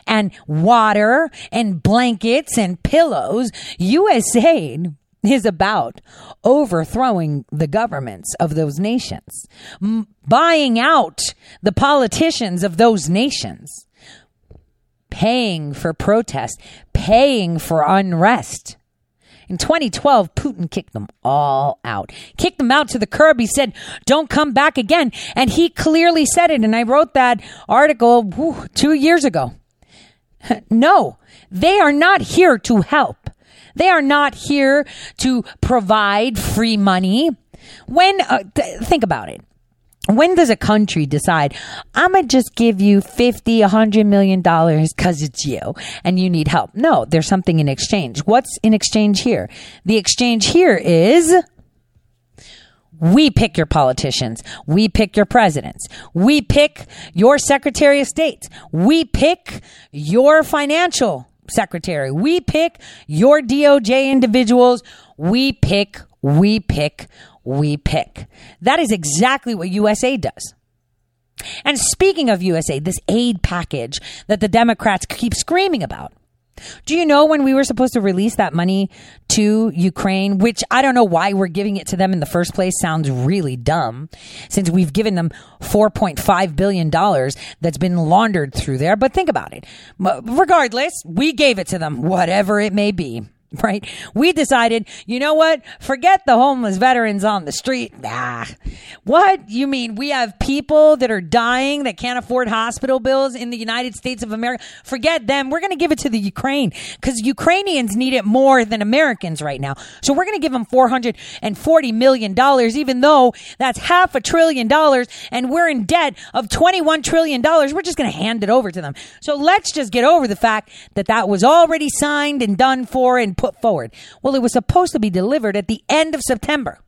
and water and blankets and pillows. USAID is about overthrowing the governments of those nations, m- buying out the politicians of those nations, paying for protest, paying for unrest. In 2012, Putin kicked them all out. Kicked them out to the curb. He said, don't come back again. And he clearly said it. And I wrote that article whew, two years ago. <laughs> No, they are not here to help. They are not here to provide free money. When, uh, th- think about it. When does a country decide, I'm going to just give you 50, 100 million dollars because it's you and you need help? No, there's something in exchange. What's in exchange here? The exchange here is we pick your politicians. We pick your presidents. We pick your secretary of state. We pick your financial secretary. We pick your DOJ individuals. We pick, we pick, we pick. That is exactly what USA does. And speaking of USA, this aid package that the Democrats keep screaming about. Do you know when we were supposed to release that money to Ukraine, which I don't know why we're giving it to them in the first place sounds really dumb since we've given them $4.5 billion that's been laundered through there. But think about it. Regardless, we gave it to them, whatever it may be <laughs> right? We decided, you know what? Forget the homeless veterans on the street. Nah. What? You mean we have people that are dying that can't afford hospital bills in the United States of America? Forget them. We're going to give it to the Ukraine because Ukrainians need it more than Americans right now. So we're going to give them $440 million, even though that's half a trillion dollars and we're in debt of $21 trillion. We're just going to hand it over to them. So let's just get over the fact that that was already signed and done for and put forward. Well, it was supposed to be delivered at the end of September.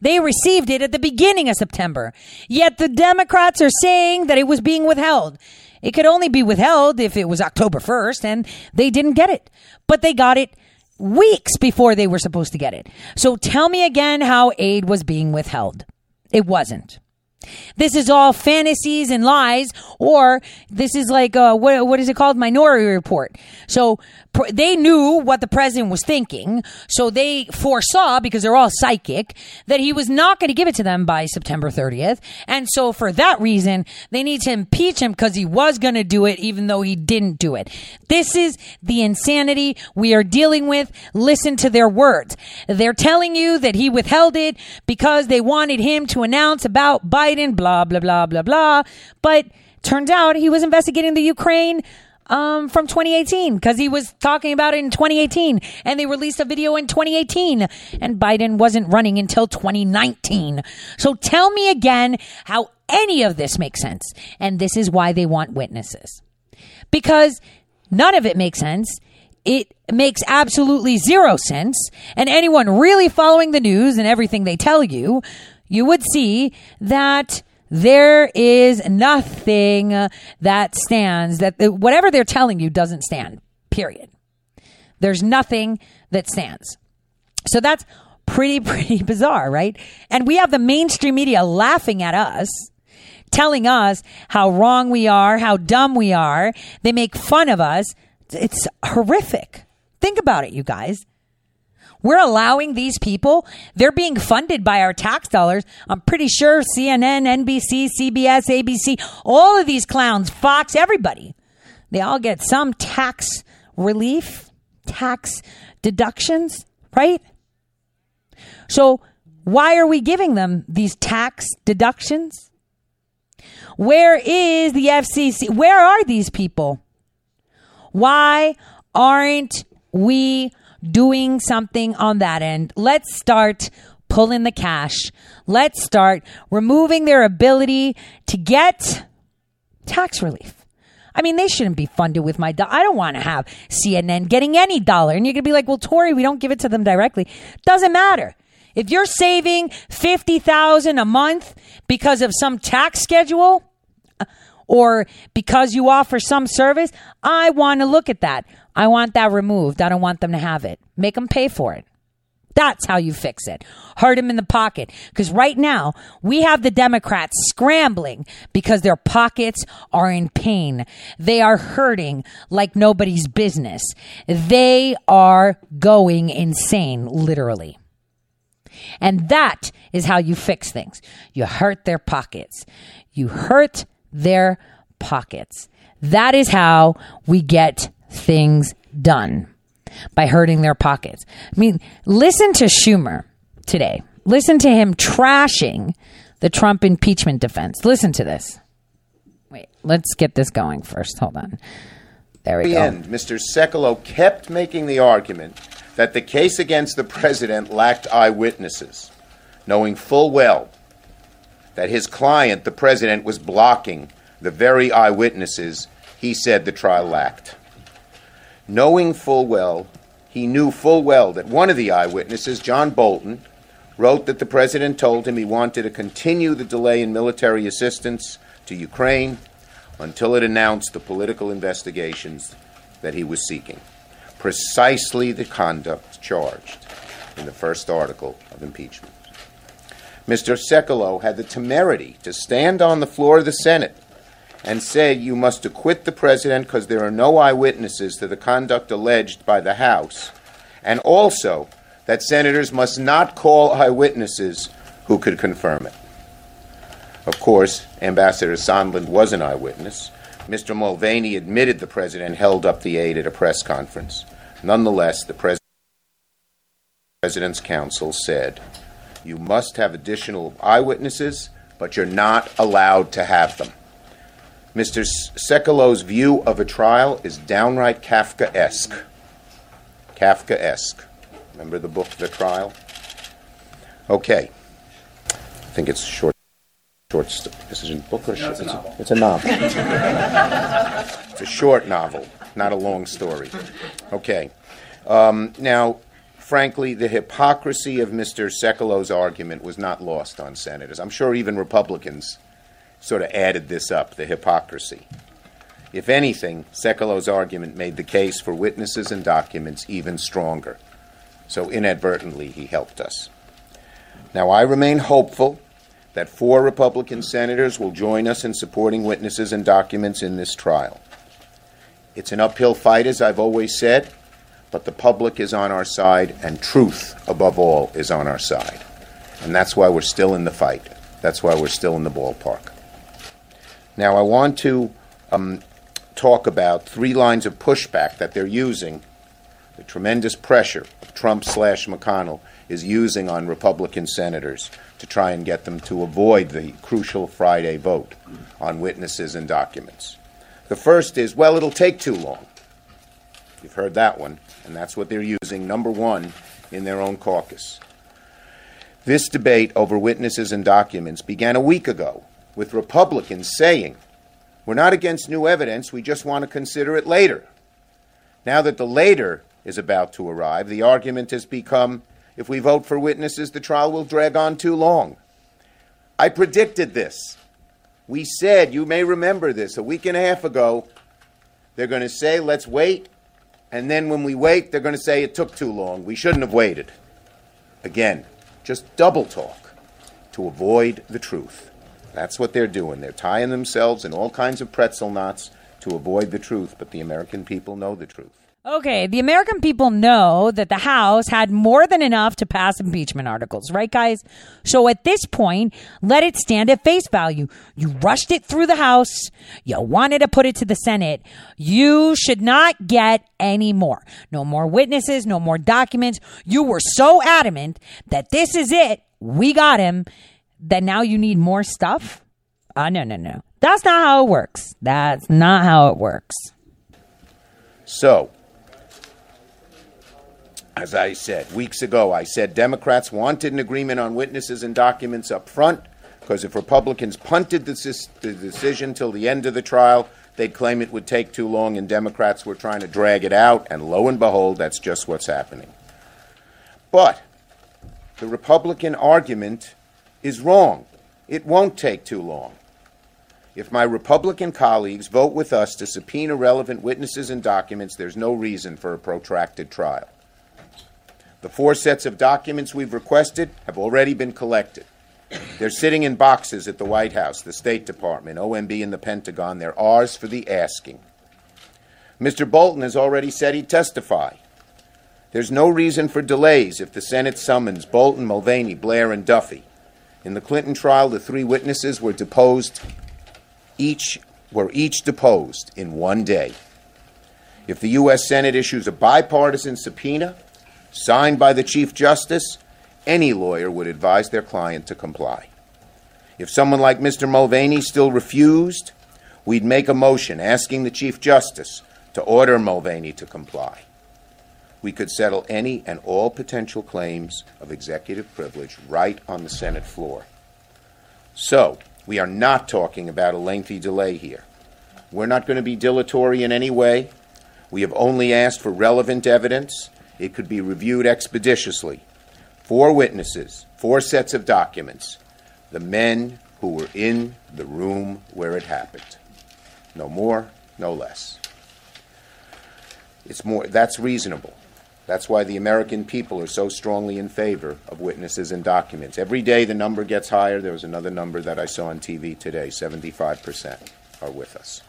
They received it at the beginning of September. Yet the Democrats are saying that it was being withheld. It could only be withheld if it was October 1st, and they didn't get it. But they got it weeks before they were supposed to get it. So tell me again how aid was being withheld. It wasn't. This is all fantasies and lies, or this is like uh, what what is it called? Minority Report. So pr- they knew what the president was thinking, so they foresaw because they're all psychic that he was not going to give it to them by September 30th, and so for that reason they need to impeach him because he was going to do it even though he didn't do it. This is the insanity we are dealing with. Listen to their words. They're telling you that he withheld it because they wanted him to announce about Biden, blah, blah, blah, blah, blah. But turns out he was investigating the Ukraine um, from 2018 because he was talking about it in 2018 and they released a video in 2018 and Biden wasn't running until 2019. So tell me again how any of this makes sense. And this is why they want witnesses because none of it makes sense. It makes absolutely zero sense. And anyone really following the news and everything they tell you, you would see that there is nothing that stands that whatever they're telling you doesn't stand period. There's nothing that stands. So that's pretty <laughs> pretty bizarre right? And we have the mainstream media laughing at us telling us how wrong we are how dumb we are. They make fun of us. It's horrific. Think about it you guys we're allowing these people, they're being funded by our tax dollars. I'm pretty sure CNN, NBC, CBS, ABC, all of these clowns, Fox, everybody, they all get some tax relief, tax deductions, right? So why are we giving them these tax deductions? Where is the FCC? Where are these people? Why aren't we doing something on that end. Let's start pulling the cash. Let's start removing their ability to get tax relief. I mean, they shouldn't be funded with my dollar. I don't want to have CNN getting any dollar. And you're going to be like, well, Tori, we don't give it to them directly. Doesn't matter. If you're saving 50,000 a month because of some tax schedule uh, or because you offer some service, I want to look at that. I want that removed. I don't want them to have it. Make them pay for it. That's how you fix it. Hurt them in the pocket. Because right now, we have the Democrats scrambling because their pockets are in pain. They are hurting like nobody's business. They are going insane, literally. And that is how you fix things. You hurt their pockets. You hurt their pockets. That is how we get things done by hurting their pockets. I mean, listen to Schumer today. Listen to him trashing the Trump impeachment defense. Listen to this. Wait, let's get this going first. Hold on. There we the go. end, Mr. Sekulow kept making the argument that the case against the president lacked eyewitnesses, knowing full well that his client, the president, was blocking the very eyewitnesses he said the trial lacked. Knowing full well, he knew full well that one of the eyewitnesses, John Bolton, wrote that the president told him he wanted to continue the delay in military assistance to Ukraine until it announced the political investigations that he was seeking. Precisely the conduct charged in the first article of impeachment. Mr. Sekulow had the temerity to stand on the floor of the Senate and say you must acquit the president because there are no eyewitnesses to the conduct alleged by the House, and also that senators must not call eyewitnesses who could confirm it. Of course, Ambassador Sondland was an eyewitness. Mr. Mulvaney admitted the president held up the aid at a press conference. Nonetheless, the president's counsel said, You must have additional eyewitnesses, but you're not allowed to have them. Mr. Sekulow's view of a trial is downright Kafkaesque. Kafkaesque. Remember the book, The Trial? Okay. I think it's short. Short. St- this is a book or No, it's a it's, novel. it's a novel. it's a short novel, not a long story. Okay. Um, now, frankly, the hypocrisy of Mr. Sekulow's argument was not lost on senators. I'm sure even Republicans sort of added this up, the hypocrisy. If anything, Sekulow's argument made the case for witnesses and documents even stronger. So inadvertently, he helped us. Now, I remain hopeful that four Republican senators will join us in supporting witnesses and documents in this trial. It's an uphill fight, as I've always said, but the public is on our side, and truth, above all, is on our side. And that's why we're still in the fight. That's why we're still in the ballpark. Now, I want to um, talk about three lines of pushback that they're using. The tremendous pressure Trump slash McConnell is using on Republican senators to try and get them to avoid the crucial Friday vote on witnesses and documents. The first is, well, it'll take too long. You've heard that one, and that's what they're using, number one, in their own caucus. This debate over witnesses and documents began a week ago with Republicans saying, We're not against new evidence, we just want to consider it later. Now that the later is about to arrive, the argument has become if we vote for witnesses, the trial will drag on too long. I predicted this. We said, you may remember this, a week and a half ago, they're going to say, let's wait. And then when we wait, they're going to say it took too long. We shouldn't have waited. Again, just double talk to avoid the truth. That's what they're doing. They're tying themselves in all kinds of pretzel knots to avoid the truth, but the American people know the truth. Okay, the American people know that the House had more than enough to pass impeachment articles, right, guys? So at this point, let it stand at face value. You rushed it through the House, you wanted to put it to the Senate. You should not get any more. No more witnesses, no more documents. You were so adamant that this is it, we got him, that now you need more stuff? Uh, no, no, no. That's not how it works. That's not how it works. So, as I said weeks ago, I said Democrats wanted an agreement on witnesses and documents up front because if Republicans punted the, the decision till the end of the trial, they'd claim it would take too long, and Democrats were trying to drag it out, and lo and behold, that's just what's happening. But the Republican argument is wrong. It won't take too long. If my Republican colleagues vote with us to subpoena relevant witnesses and documents, there's no reason for a protracted trial. The four sets of documents we've requested have already been collected. They're sitting in boxes at the White House, the State Department, OMB, and the Pentagon. They're ours for the asking. Mr. Bolton has already said he'd testify. There's no reason for delays if the Senate summons Bolton, Mulvaney, Blair, and Duffy. In the Clinton trial, the three witnesses were deposed each were each deposed in one day. If the U.S. Senate issues a bipartisan subpoena, signed by the Chief Justice, any lawyer would advise their client to comply. If someone like Mr. Mulvaney still refused, we'd make a motion asking the Chief Justice to order Mulvaney to comply. We could settle any and all potential claims of executive privilege right on the Senate floor. So, we are not talking about a lengthy delay here. We're not going to be dilatory in any way. We have only asked for relevant evidence it could be reviewed expeditiously. Four witnesses, four sets of documents, the men who were in the room where it happened. No more, no less. It's more that's reasonable. That's why the American people are so strongly in favor of witnesses and documents. Every day the number gets higher. There was another number that I saw on TV today 75% are with us.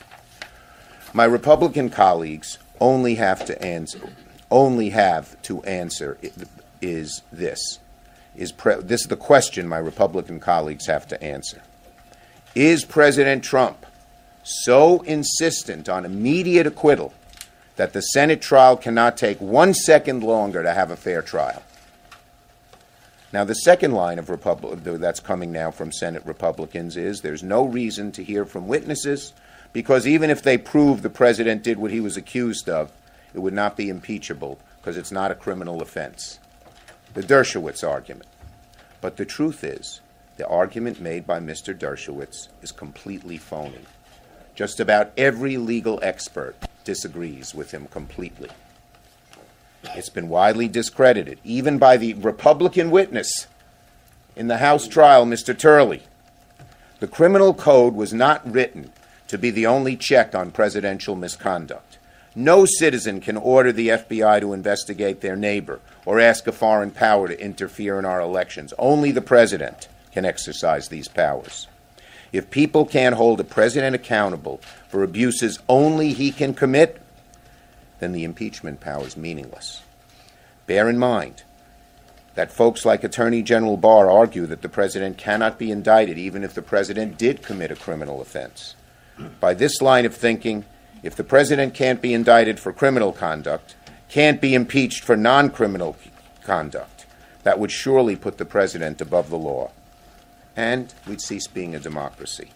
My Republican colleagues only have to answer only have to answer is this. Is pre- this is the question my Republican colleagues have to answer. Is President Trump so insistent on immediate acquittal that the Senate trial cannot take one second longer to have a fair trial? Now, the second line of Repub- that's coming now from Senate Republicans is there's no reason to hear from witnesses because even if they prove the president did what he was accused of, it would not be impeachable because it's not a criminal offense. The Dershowitz argument. But the truth is, the argument made by Mr. Dershowitz is completely phony. Just about every legal expert disagrees with him completely. It's been widely discredited, even by the Republican witness in the House trial, Mr. Turley. The criminal code was not written to be the only check on presidential misconduct. No citizen can order the FBI to investigate their neighbor or ask a foreign power to interfere in our elections. Only the president can exercise these powers. If people can't hold a president accountable for abuses only he can commit, then the impeachment power is meaningless. Bear in mind that folks like Attorney General Barr argue that the president cannot be indicted even if the president did commit a criminal offense. By this line of thinking, if the president can't be indicted for criminal conduct, can't be impeached for non criminal conduct, that would surely put the president above the law. And we'd cease being a democracy.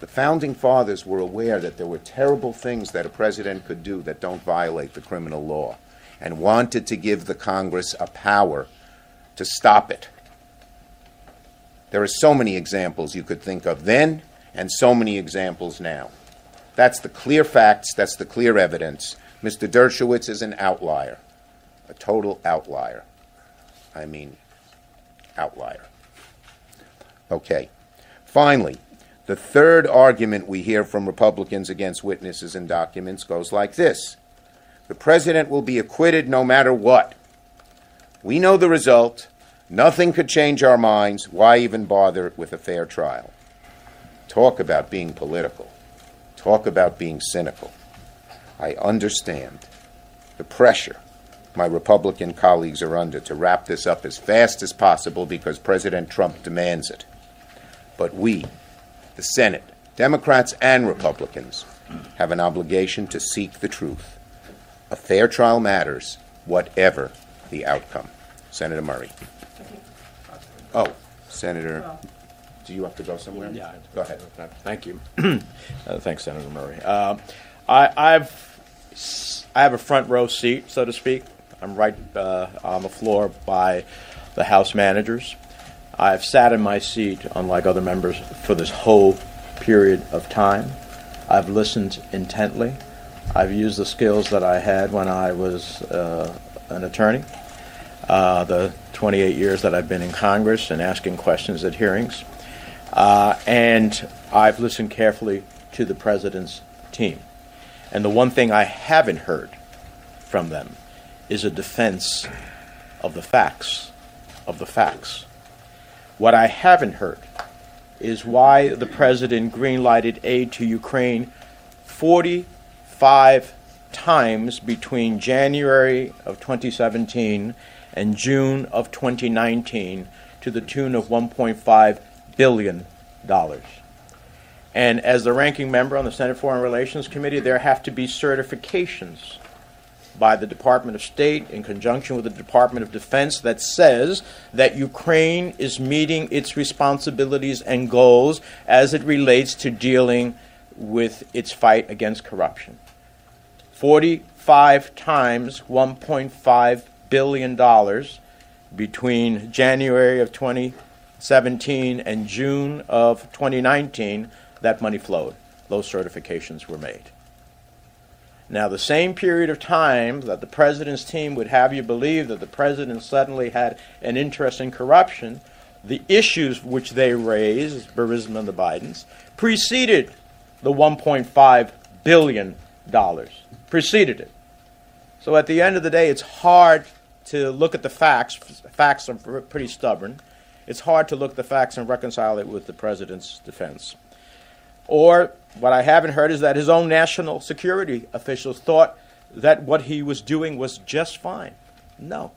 The founding fathers were aware that there were terrible things that a president could do that don't violate the criminal law and wanted to give the Congress a power to stop it. There are so many examples you could think of then and so many examples now. That's the clear facts, that's the clear evidence. Mr. Dershowitz is an outlier, a total outlier. I mean, outlier. Okay. Finally, the third argument we hear from Republicans against witnesses and documents goes like this The president will be acquitted no matter what. We know the result. Nothing could change our minds. Why even bother with a fair trial? Talk about being political. Talk about being cynical. I understand the pressure my Republican colleagues are under to wrap this up as fast as possible because President Trump demands it. But we, the Senate, Democrats and Republicans, have an obligation to seek the truth. A fair trial matters, whatever the outcome. Senator Murray. Oh, Senator, do you have to go somewhere? Yeah. Go ahead. Thank you. <clears throat> uh, thanks, Senator Murray. Uh, I, I've I have a front row seat, so to speak. I'm right uh, on the floor by the House managers. I've sat in my seat, unlike other members, for this whole period of time. I've listened intently. I've used the skills that I had when I was uh, an attorney, uh, the 28 years that I've been in Congress and asking questions at hearings. Uh, and I've listened carefully to the president's team. And the one thing I haven't heard from them is a defense of the facts, of the facts. What I haven't heard is why the president greenlighted aid to Ukraine 45 times between January of 2017 and June of 2019 to the tune of 1.5 billion dollars. And as the ranking member on the Senate Foreign Relations Committee, there have to be certifications by the Department of State in conjunction with the Department of Defense that says that Ukraine is meeting its responsibilities and goals as it relates to dealing with its fight against corruption. 45 times $1.5 billion between January of 2017 and June of 2019, that money flowed. Those certifications were made. Now, the same period of time that the president's team would have you believe that the president suddenly had an interest in corruption, the issues which they raised, Burisma and the Bidens, preceded the $1.5 billion. Preceded it. So at the end of the day, it's hard to look at the facts. Facts are pretty stubborn. It's hard to look at the facts and reconcile it with the president's defense. Or what I haven't heard is that his own national security officials thought that what he was doing was just fine. No.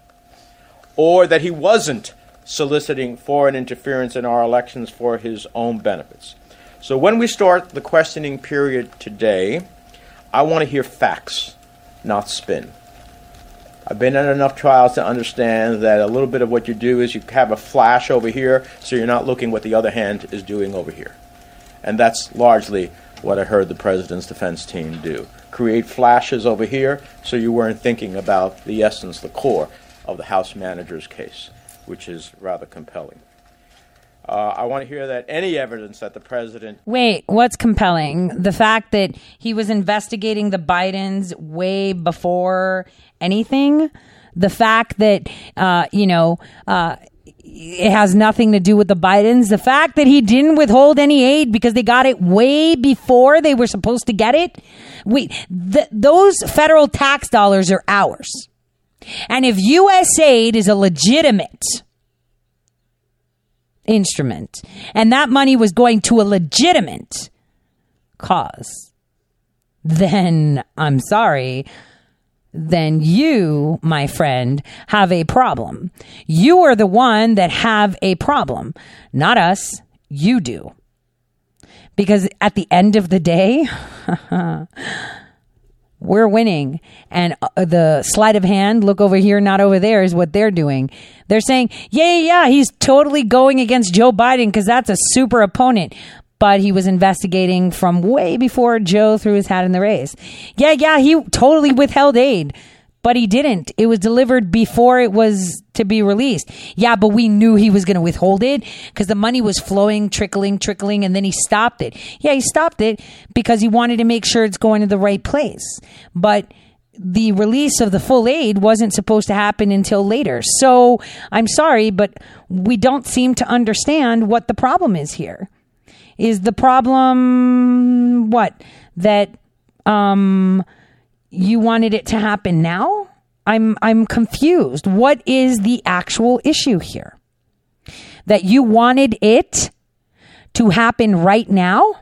Or that he wasn't soliciting foreign interference in our elections for his own benefits. So when we start the questioning period today, I want to hear facts, not spin. I've been in enough trials to understand that a little bit of what you do is you have a flash over here, so you're not looking what the other hand is doing over here. And that's largely what I heard the president's defense team do create flashes over here so you weren't thinking about the essence, the core of the House manager's case, which is rather compelling. Uh, I want to hear that any evidence that the president. Wait, what's compelling? The fact that he was investigating the Bidens way before anything? The fact that, uh, you know, uh, it has nothing to do with the Bidens. The fact that he didn't withhold any aid because they got it way before they were supposed to get it. Wait, th- those federal tax dollars are ours. And if U.S. aid is a legitimate instrument and that money was going to a legitimate cause, then I'm sorry then you, my friend, have a problem. You are the one that have a problem, not us. You do. Because at the end of the day, <laughs> we're winning. And uh, the sleight of hand, look over here, not over there, is what they're doing. They're saying, yeah, yeah, yeah, he's totally going against Joe Biden because that's a super opponent. But he was investigating from way before Joe threw his hat in the race. Yeah, yeah, he totally withheld aid, but he didn't. It was delivered before it was to be released. Yeah, but we knew he was going to withhold it because the money was flowing, trickling, trickling, and then he stopped it. Yeah, he stopped it because he wanted to make sure it's going to the right place. But the release of the full aid wasn't supposed to happen until later. So I'm sorry, but we don't seem to understand what the problem is here. Is the problem what? That um, you wanted it to happen now? I'm I'm confused. What is the actual issue here? That you wanted it to happen right now?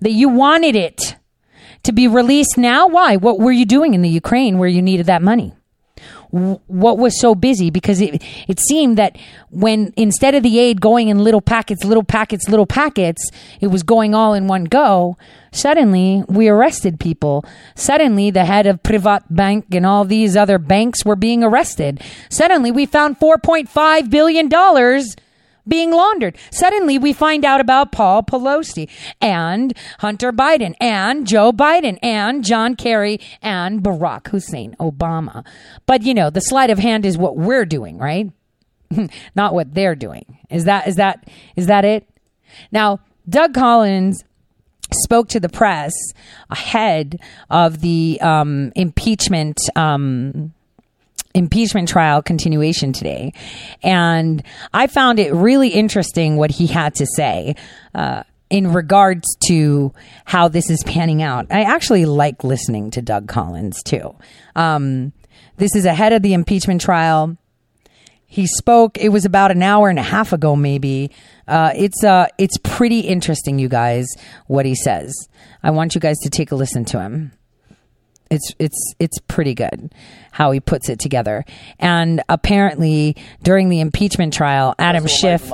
That you wanted it to be released now? Why? What were you doing in the Ukraine where you needed that money? What was so busy because it it seemed that when instead of the aid going in little packets little packets little packets it was going all in one go suddenly we arrested people. Suddenly the head of PrivatBank and all these other banks were being arrested. Suddenly we found 4.5 billion dollars being laundered. Suddenly we find out about Paul Pelosi and Hunter Biden and Joe Biden and John Kerry and Barack Hussein Obama. But you know, the sleight of hand is what we're doing, right? <laughs> Not what they're doing. Is that is that is that it? Now, Doug Collins spoke to the press ahead of the um, impeachment um, impeachment trial continuation today. And I found it really interesting what he had to say. Uh, in regards to how this is panning out, I actually like listening to Doug Collins too. Um, this is ahead of the impeachment trial. He spoke. It was about an hour and a half ago, maybe. Uh, it's uh, it's pretty interesting, you guys. What he says. I want you guys to take a listen to him. It's it's it's pretty good how he puts it together. And apparently during the impeachment trial, Adam Schiff,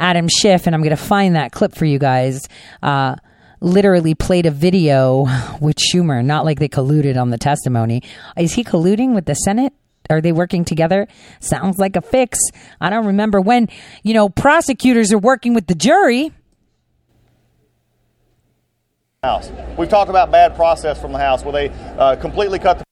Adam Schiff, and I'm going to find that clip for you guys. Uh, literally played a video with Schumer, not like they colluded on the testimony. Is he colluding with the Senate? Are they working together? Sounds like a fix. I don't remember when, you know, prosecutors are working with the jury. House. We've talked about bad process from the House where they uh, completely cut the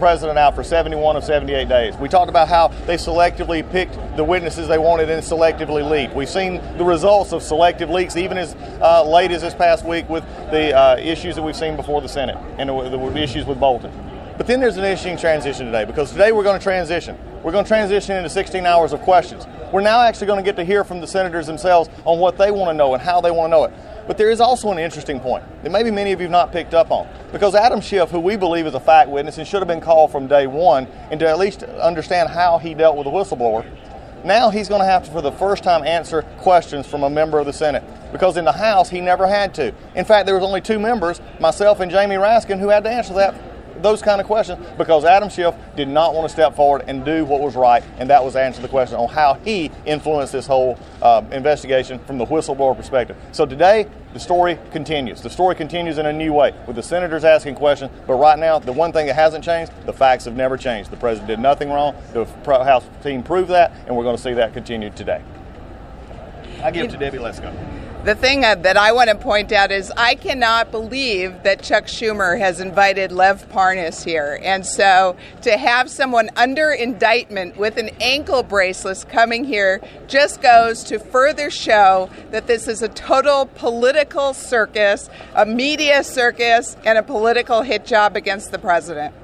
president out for 71 of 78 days. We talked about how they selectively picked the witnesses they wanted and selectively leaked. We've seen the results of selective leaks even as uh, late as this past week with the uh, issues that we've seen before the Senate and the, the issues with Bolton. But then there's an interesting transition today because today we're going to transition. We're going to transition into 16 hours of questions. We're now actually going to get to hear from the senators themselves on what they want to know and how they want to know it. But there is also an interesting point that maybe many of you have not picked up on. Because Adam Schiff, who we believe is a fact witness and should have been called from day one, and to at least understand how he dealt with a whistleblower, now he's going to have to, for the first time, answer questions from a member of the Senate. Because in the House, he never had to. In fact, there was only two members, myself and Jamie Raskin, who had to answer that those kind of questions because Adam Schiff did not want to step forward and do what was right, and that was answer the question on how he influenced this whole uh, investigation from the whistleblower perspective. So today, the story continues. The story continues in a new way with the senators asking questions, but right now, the one thing that hasn't changed, the facts have never changed. The president did nothing wrong. The House team proved that, and we're going to see that continue today. I give it to Debbie Lesko. The thing that I want to point out is I cannot believe that Chuck Schumer has invited Lev Parnas here. And so to have someone under indictment with an ankle bracelet coming here just goes to further show that this is a total political circus, a media circus, and a political hit job against the president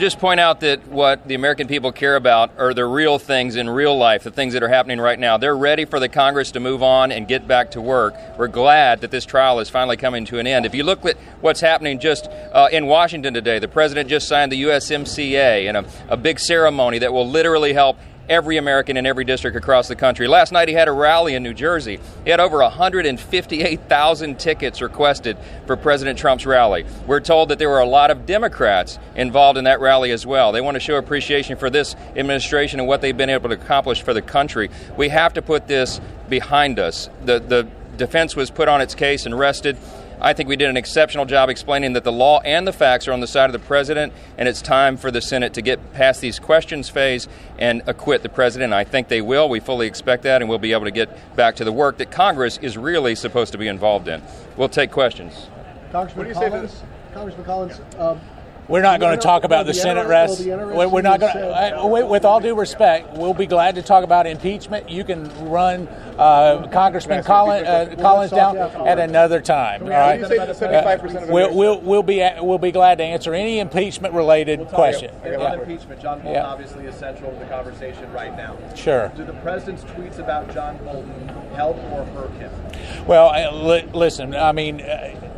just point out that what the American people care about are the real things in real life, the things that are happening right now. They're ready for the Congress to move on and get back to work. We're glad that this trial is finally coming to an end. If you look at what's happening just uh, in Washington today, the president just signed the USMCA and a, a big ceremony that will literally help every American in every district across the country. Last night he had a rally in New Jersey. He had over 158,000 tickets requested for President Trump's rally. We're told that there were a lot of Democrats involved in that rally as well. They want to show appreciation for this administration and what they've been able to accomplish for the country. We have to put this behind us. The, the defense was put on its case and rested. I think we did an exceptional job explaining that the law and the facts are on the side of the president, and it's time for the Senate to get past these questions phase and acquit the president. I think they will. We fully expect that, and we'll be able to get back to the work that Congress is really supposed to be involved in. We'll take questions. Congressman Collins, Congressman Collins, um, We're not going to talk about the the Senate rest. We're not going to. With, with all due respect, we'll be glad to talk about impeachment. You can run uh, Congressman Collins, uh, Collins down at another time. All right. You say that 75% of We'll, we'll, we'll be we'll be glad to answer any impeachment related question. On Yeah. impeachment, John Bolton Yeah. obviously is central to the conversation right now. Sure. Do the president's tweets about John Bolton help or hurt him? Well, uh, li- listen, I mean, uh,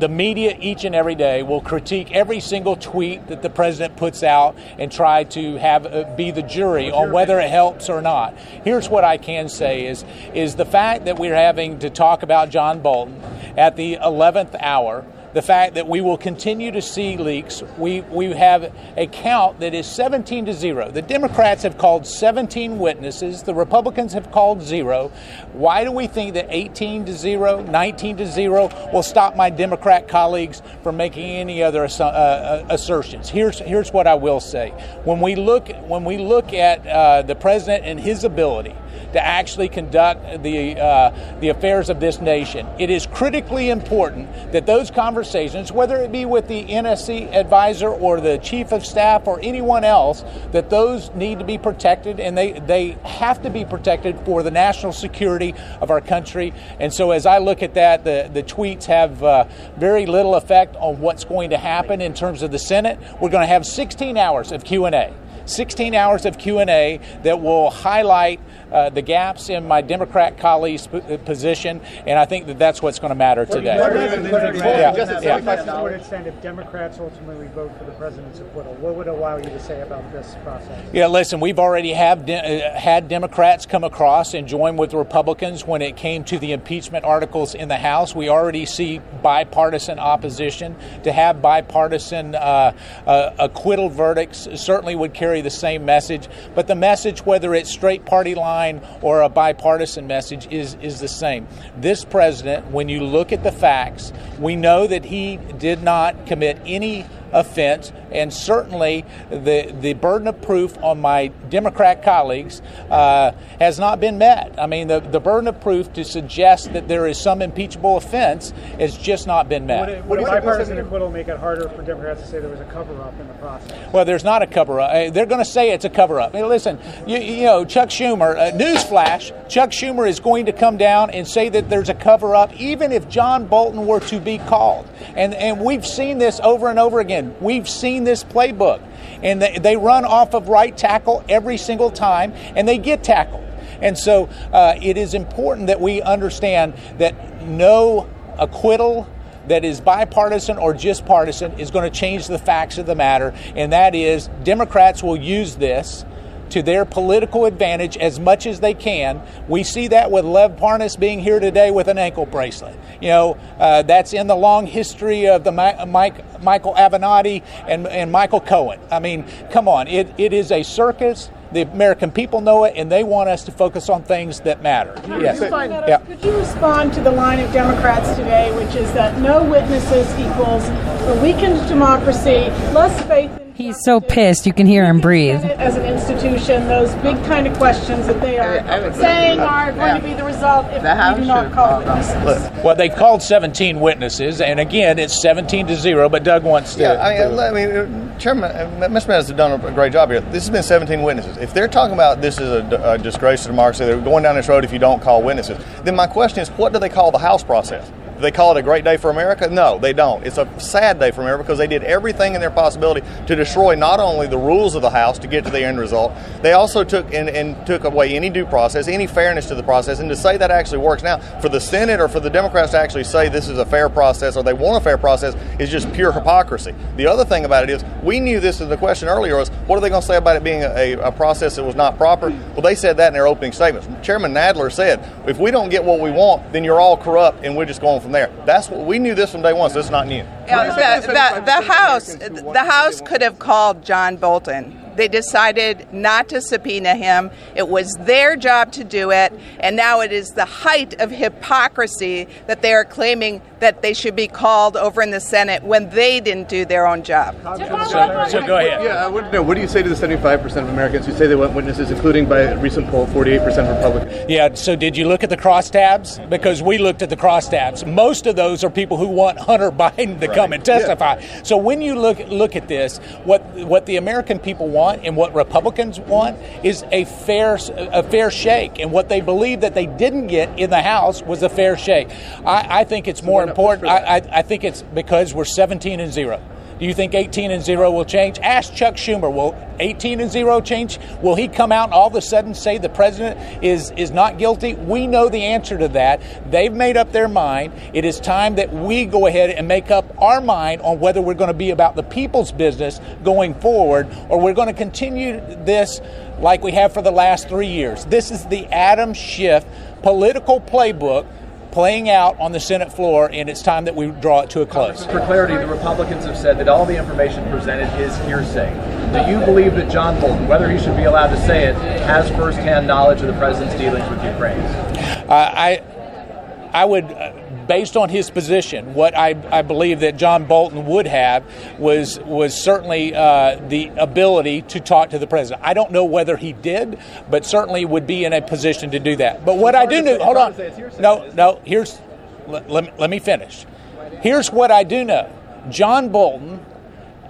the media each and every day will critique every single tweet that the president puts out and try to have uh, be the jury on whether it helps or not. Here's what I can say is is the fact that we're having to talk about John Bolton at the 11th hour the fact that we will continue to see leaks. We, we have a count that is 17 to 0. The Democrats have called 17 witnesses, the Republicans have called zero. Why do we think that 18 to 0, 19 to 0 will stop my Democrat colleagues from making any other assu- uh, uh, assertions? Here's, here's what I will say. When we look, when we look at uh, the president and his ability, to actually conduct the uh, the affairs of this nation. It is critically important that those conversations, whether it be with the NSC advisor or the chief of staff or anyone else, that those need to be protected and they they have to be protected for the national security of our country. And so, as I look at that, the the tweets have uh, very little effect on what's going to happen in terms of the Senate. We're going to have 16 hours of Q and A. 16 hours of q&a that will highlight uh, the gaps in my democrat colleagues' p- uh, position and i think that that's what's going to matter today Yeah, yeah. yeah. What would it stand if Democrats ultimately vote for the president's acquittal? What would allow you to say about this process? Yeah, listen, we've already have de- uh, had Democrats come across and join with Republicans when it came to the impeachment articles in the House. We already see bipartisan opposition. To have bipartisan uh, uh, acquittal verdicts certainly would carry the same message. But the message, whether it's straight party line or a bipartisan message, is, is the same. This president, when you look at the facts, we know that he did not commit any offense, and certainly the the burden of proof on my Democrat colleagues uh, has not been met. I mean, the, the burden of proof to suggest that there is some impeachable offense has just not been met. Would, it, would a bipartisan acquittal make it harder for Democrats to say there was a cover up in the process? Well, there's not a cover up. They're going to say it's a cover up. Hey, listen, you, you know, Chuck Schumer, uh, newsflash, Chuck Schumer is going to come down and say that there's a cover up, even if John Bolton were to be called. And, and we've seen this over and over again. We've seen this playbook. And they, they run off of right tackle every single time, and they get tackled. And so uh, it is important that we understand that no acquittal that is bipartisan or just partisan is going to change the facts of the matter, and that is Democrats will use this to their political advantage as much as they can. We see that with Lev Parnas being here today with an ankle bracelet. You know, uh, that's in the long history of the Mi- Mike, Michael Avenatti and, and Michael Cohen. I mean, come on, it, it is a circus. The American people know it, and they want us to focus on things that matter. Yes. Yeah. Could you respond to the line of Democrats today, which is that no witnesses equals a weakened democracy, less faith in He's so pissed you can hear him breathe. as an institution, those big kind of questions that they are saying are going to be the result if we do not call witnesses? Well, they've called 17 witnesses, and again, it's 17 to zero. But Doug wants to. Yeah, I mean, I mean, uh, Chairman, uh, Mr. Maddox has done a great job here. This has been 17 witnesses. If they're talking about this is a, a disgrace to democracy, they're going down this road if you don't call witnesses, then my question is, what do they call the House process? Do they call it a great day for America? No, they don't. It's a sad day for America because they did everything in their possibility to destroy not only the rules of the House to get to the end result, they also took and, and took away any due process, any fairness to the process. And to say that actually works now, for the Senate or for the Democrats to actually say this is a fair process or they want a fair process is just pure hypocrisy. The other thing about it is, we knew this as the question earlier was, what are they going to say about it being a, a process that was not proper? Well, they said that in their opening statements. Chairman Nadler said, if we don't get what we want, then you're all corrupt and we're just going from there. That's what we knew this from day one, so it's not new. Yeah, the, the, the House, the House could have called John Bolton They decided not to subpoena him. It was their job to do it, and now it is the height of hypocrisy that they are claiming that they should be called over in the Senate when they didn't do their own job. So, so go ahead. Yeah, I want to know what do you say to the 75% of Americans who say they want witnesses, including by a recent poll, 48% Republicans? Yeah, so did you look at the crosstabs? Because we looked at the crosstabs. Most of those are people who want Hunter <laughs> Biden to come and testify. So when you look look at this, what what the American people want and what Republicans want is a fair a fair shake, and what they believe that they didn't get in the House was a fair shake. I, I think it's more important. I, I, I think it's because we're 17 and zero. Do you think 18 and 0 will change? Ask Chuck Schumer. Will 18 and 0 change? Will he come out and all of a sudden say the president is, is not guilty? We know the answer to that. They've made up their mind. It is time that we go ahead and make up our mind on whether we're going to be about the people's business going forward or we're going to continue this like we have for the last three years. This is the Adam Schiff political playbook playing out on the Senate floor, and it's time that we draw it to a close. For clarity, the Republicans have said that all the information presented is hearsay. Do you believe that John Bolton, whether he should be allowed to say it, has firsthand knowledge of the president's dealings with Ukraine? Uh, I, I would, uh, based on his position, what I, I believe that John Bolton would have was was certainly uh, the ability to talk to the president. I don't know whether he did, but certainly would be in a position to do that. But what I do know, hold on, no, no, here's let, let, me, let me finish. Here's what I do know: John Bolton,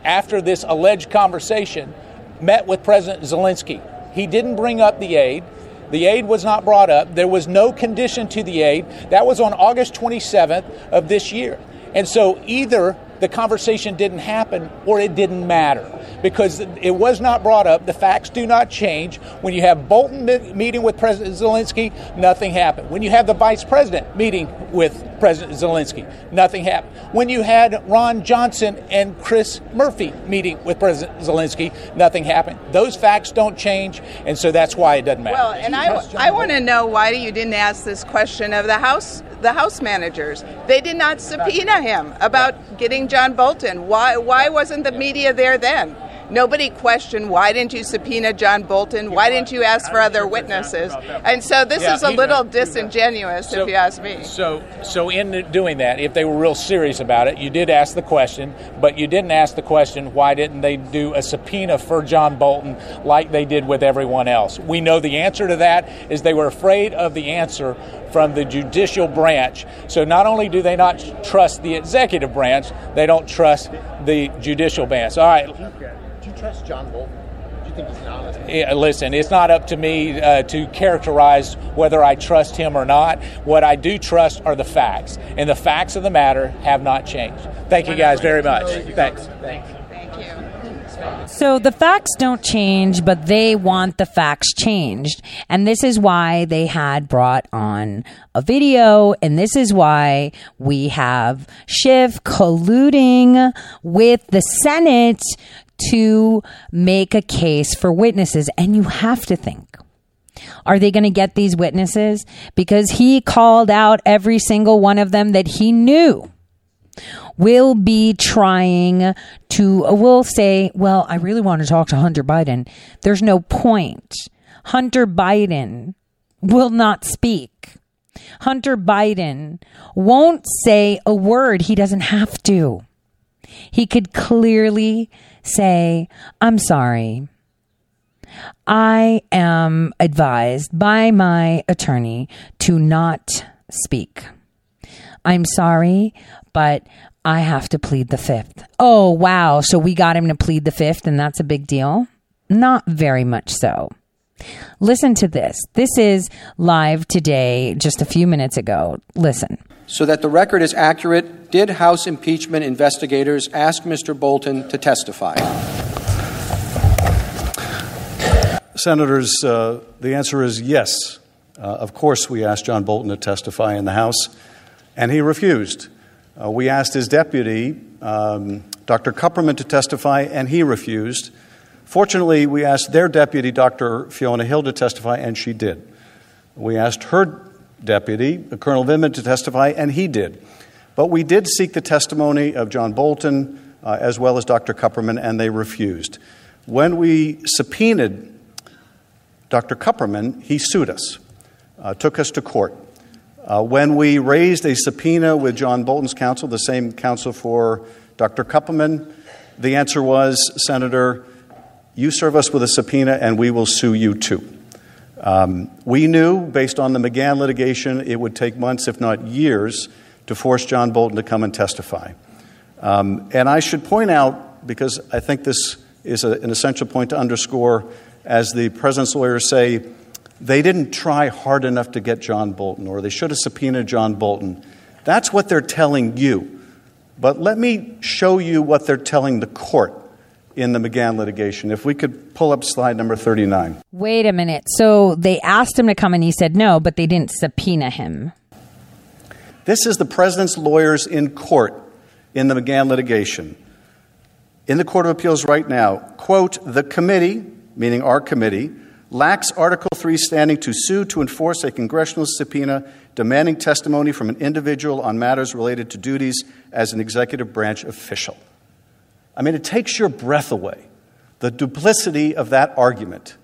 after this alleged conversation, met with President Zelensky. He didn't bring up the aid. The aid was not brought up. There was no condition to the aid. That was on August 27th of this year. And so either the conversation didn't happen or it didn't matter because it was not brought up. The facts do not change. When you have Bolton meeting with President Zelensky, nothing happened. When you have the vice president meeting with President Zelensky, nothing happened. When you had Ron Johnson and Chris Murphy meeting with President Zelensky, nothing happened. Those facts don't change, and so that's why it doesn't matter. Well, and I, I want to know why you didn't ask this question of the House the House managers. They did not subpoena him about getting John Bolton. Why why wasn't the media there then? Nobody questioned why didn't you subpoena John Bolton? Why didn't you ask for other witnesses? And so this Yeah, is a he- little disingenuous, So- if you ask me. So, so in doing that, if they were real serious about it, you did ask the question, but you didn't ask the question why didn't they do a subpoena for John Bolton like they did with everyone else? We know the answer to that is they were afraid of the answer from the judicial branch. So not only do they not trust the executive branch, they don't trust the judicial branch. All right, Do you trust John Bolton? Do you think he's an honest man? yeah, listen, it's not up to me uh, to characterize whether I trust him or not. What I do trust are the facts, and the facts of the matter have not changed. Thank you guys very much. Thanks. Thank you. So the facts don't change, but they want the facts changed. And this is why they had brought on a video. And this is why we have Schiff colluding with the Senate to make a case for witnesses. And you have to think. Are they going to get these witnesses? Because he called out every single one of them that he knew will be trying to will say, "Well, I really want to talk to Hunter Biden." There's no point. Hunter Biden will not speak. Hunter Biden won't say a word he doesn't have to. He could clearly say, "I'm sorry. I am advised by my attorney to not speak. I'm sorry, but I have to plead the fifth. Oh, wow. So we got him to plead the fifth, and that's a big deal? Not very much so. Listen to this. This is live today, just a few minutes ago. Listen. So that the record is accurate, did House impeachment investigators ask Mr. Bolton to testify? Senators, uh, the answer is yes. Uh, of course, we asked John Bolton to testify in the House, and he refused. Uh, we asked his deputy, um, Dr. Kupperman, to testify, and he refused. Fortunately, we asked their deputy, Dr. Fiona Hill, to testify, and she did. We asked her deputy, Colonel Vindman, to testify, and he did. But we did seek the testimony of John Bolton uh, as well as Dr. Kupperman, and they refused. When we subpoenaed Dr. Kupperman, he sued us, uh, took us to court. Uh, when we raised a subpoena with John Bolton's counsel, the same counsel for Dr. Kupperman, the answer was, Senator, you serve us with a subpoena and we will sue you too. Um, we knew, based on the McGahn litigation, it would take months, if not years, to force John Bolton to come and testify. Um, and I should point out, because I think this is a, an essential point to underscore, as the president's lawyers say, they didn't try hard enough to get John Bolton, or they should have subpoenaed John Bolton. That's what they're telling you. But let me show you what they're telling the court in the McGahn litigation. If we could pull up slide number 39. Wait a minute. So they asked him to come and he said no, but they didn't subpoena him. This is the president's lawyers in court in the McGahn litigation. In the Court of Appeals right now, quote, the committee, meaning our committee, lacks Article 3 standing to sue to enforce a congressional subpoena demanding testimony from an individual on matters related to duties as an executive branch official. I mean, it takes your breath away, the duplicity of that argument.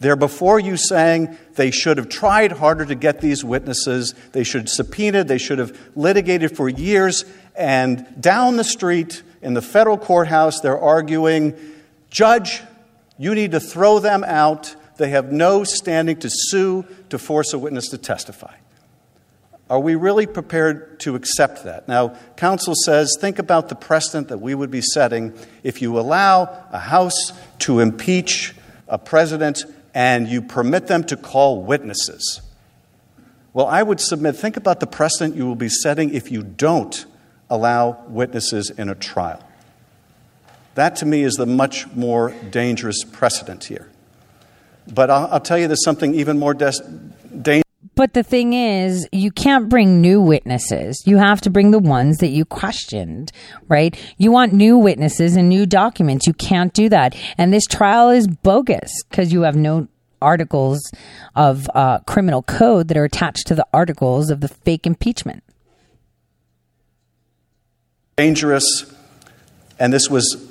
They're before you saying they should have tried harder to get these witnesses, they should have subpoenaed, they should have litigated for years, and down the street in the federal courthouse, they're arguing, Judge, you need to throw them out. They have no standing to sue to force a witness to testify. Are we really prepared to accept that? Now, counsel says think about the precedent that we would be setting if you allow a House to impeach a president and you permit them to call witnesses. Well, I would submit think about the precedent you will be setting if you don't allow witnesses in a trial. That to me is the much more dangerous precedent here. But I'll, I'll tell you there's something even more des- dangerous. But the thing is, you can't bring new witnesses. You have to bring the ones that you questioned, right? You want new witnesses and new documents. You can't do that. And this trial is bogus because you have no articles of uh, criminal code that are attached to the articles of the fake impeachment. Dangerous. And this was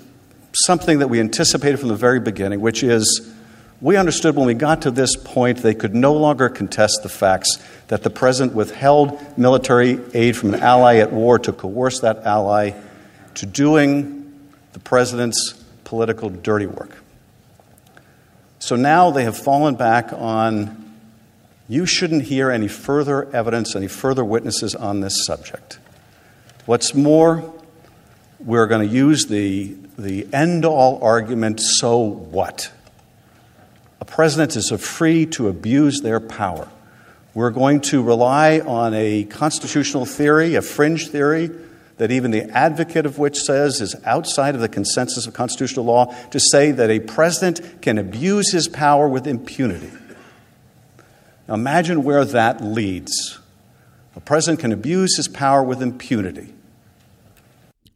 something that we anticipated from the very beginning, which is we understood when we got to this point they could no longer contest the facts that the president withheld military aid from an ally at war to coerce that ally to doing the president's political dirty work. So now they have fallen back on you shouldn't hear any further evidence, any further witnesses on this subject. What's more, we're going to use the, the end all argument so what? President is free to abuse their power. We're going to rely on a constitutional theory, a fringe theory, that even the advocate of which says is outside of the consensus of constitutional law, to say that a president can abuse his power with impunity. Now imagine where that leads. A president can abuse his power with impunity.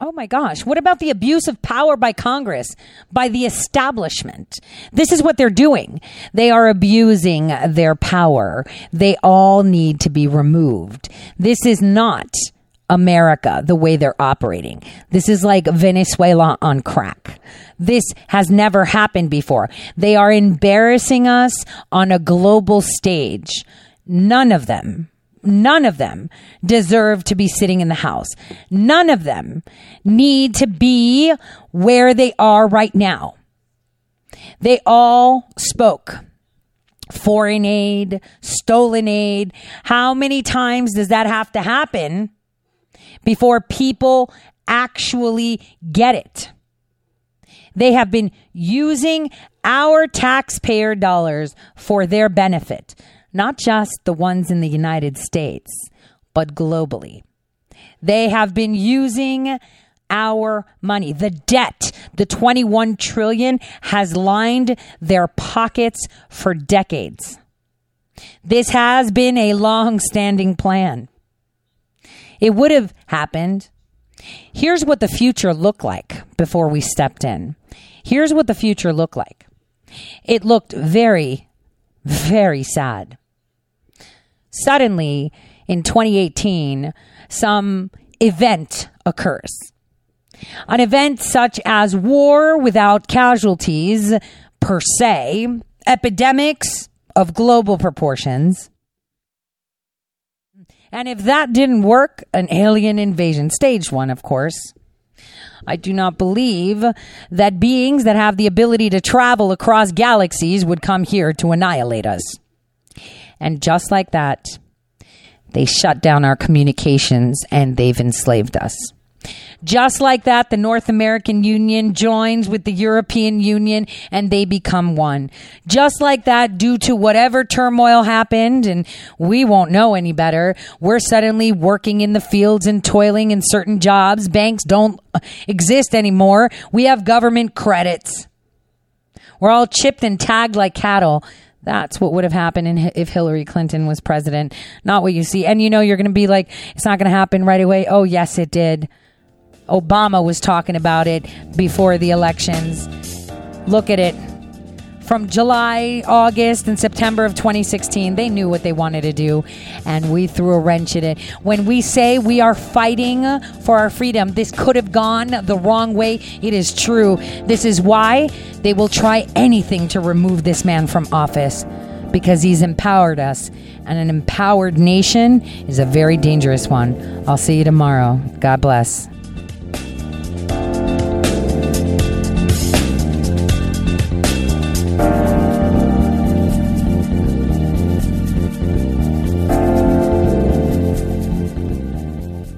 Oh my gosh. What about the abuse of power by Congress, by the establishment? This is what they're doing. They are abusing their power. They all need to be removed. This is not America the way they're operating. This is like Venezuela on crack. This has never happened before. They are embarrassing us on a global stage. None of them None of them deserve to be sitting in the house. None of them need to be where they are right now. They all spoke. Foreign aid, stolen aid. How many times does that have to happen before people actually get it? They have been using our taxpayer dollars for their benefit not just the ones in the United States, but globally. They have been using our money. The debt, the 21 trillion has lined their pockets for decades. This has been a long-standing plan. It would have happened. Here's what the future looked like before we stepped in. Here's what the future looked like. It looked very, very sad suddenly in 2018, some event occurs. An event such as war without casualties per se, epidemics of global proportions, and if that didn't work, an alien invasion, stage one, of course. I do not believe that beings that have the ability to travel across galaxies would come here to annihilate us. And just like that, they shut down our communications and they've enslaved us. Just like that, the North American Union joins with the European Union and they become one. Just like that, due to whatever turmoil happened, and we won't know any better, we're suddenly working in the fields and toiling in certain jobs. Banks don't exist anymore. We have government credits. We're all chipped and tagged like cattle. That's what would have happened in, if Hillary Clinton was president, not what you see. And you know, you're going to be like, it's not going to happen right away. Oh, yes, it did. Obama was talking about it before the elections. Look at it. From July, August, and September of 2016, they knew what they wanted to do, and we threw a wrench in it. When we say we are fighting for our freedom, this could have gone the wrong way. It is true. This is why they will try anything to remove this man from office because he's empowered us. And an empowered nation is a very dangerous one. I'll see you tomorrow. God bless.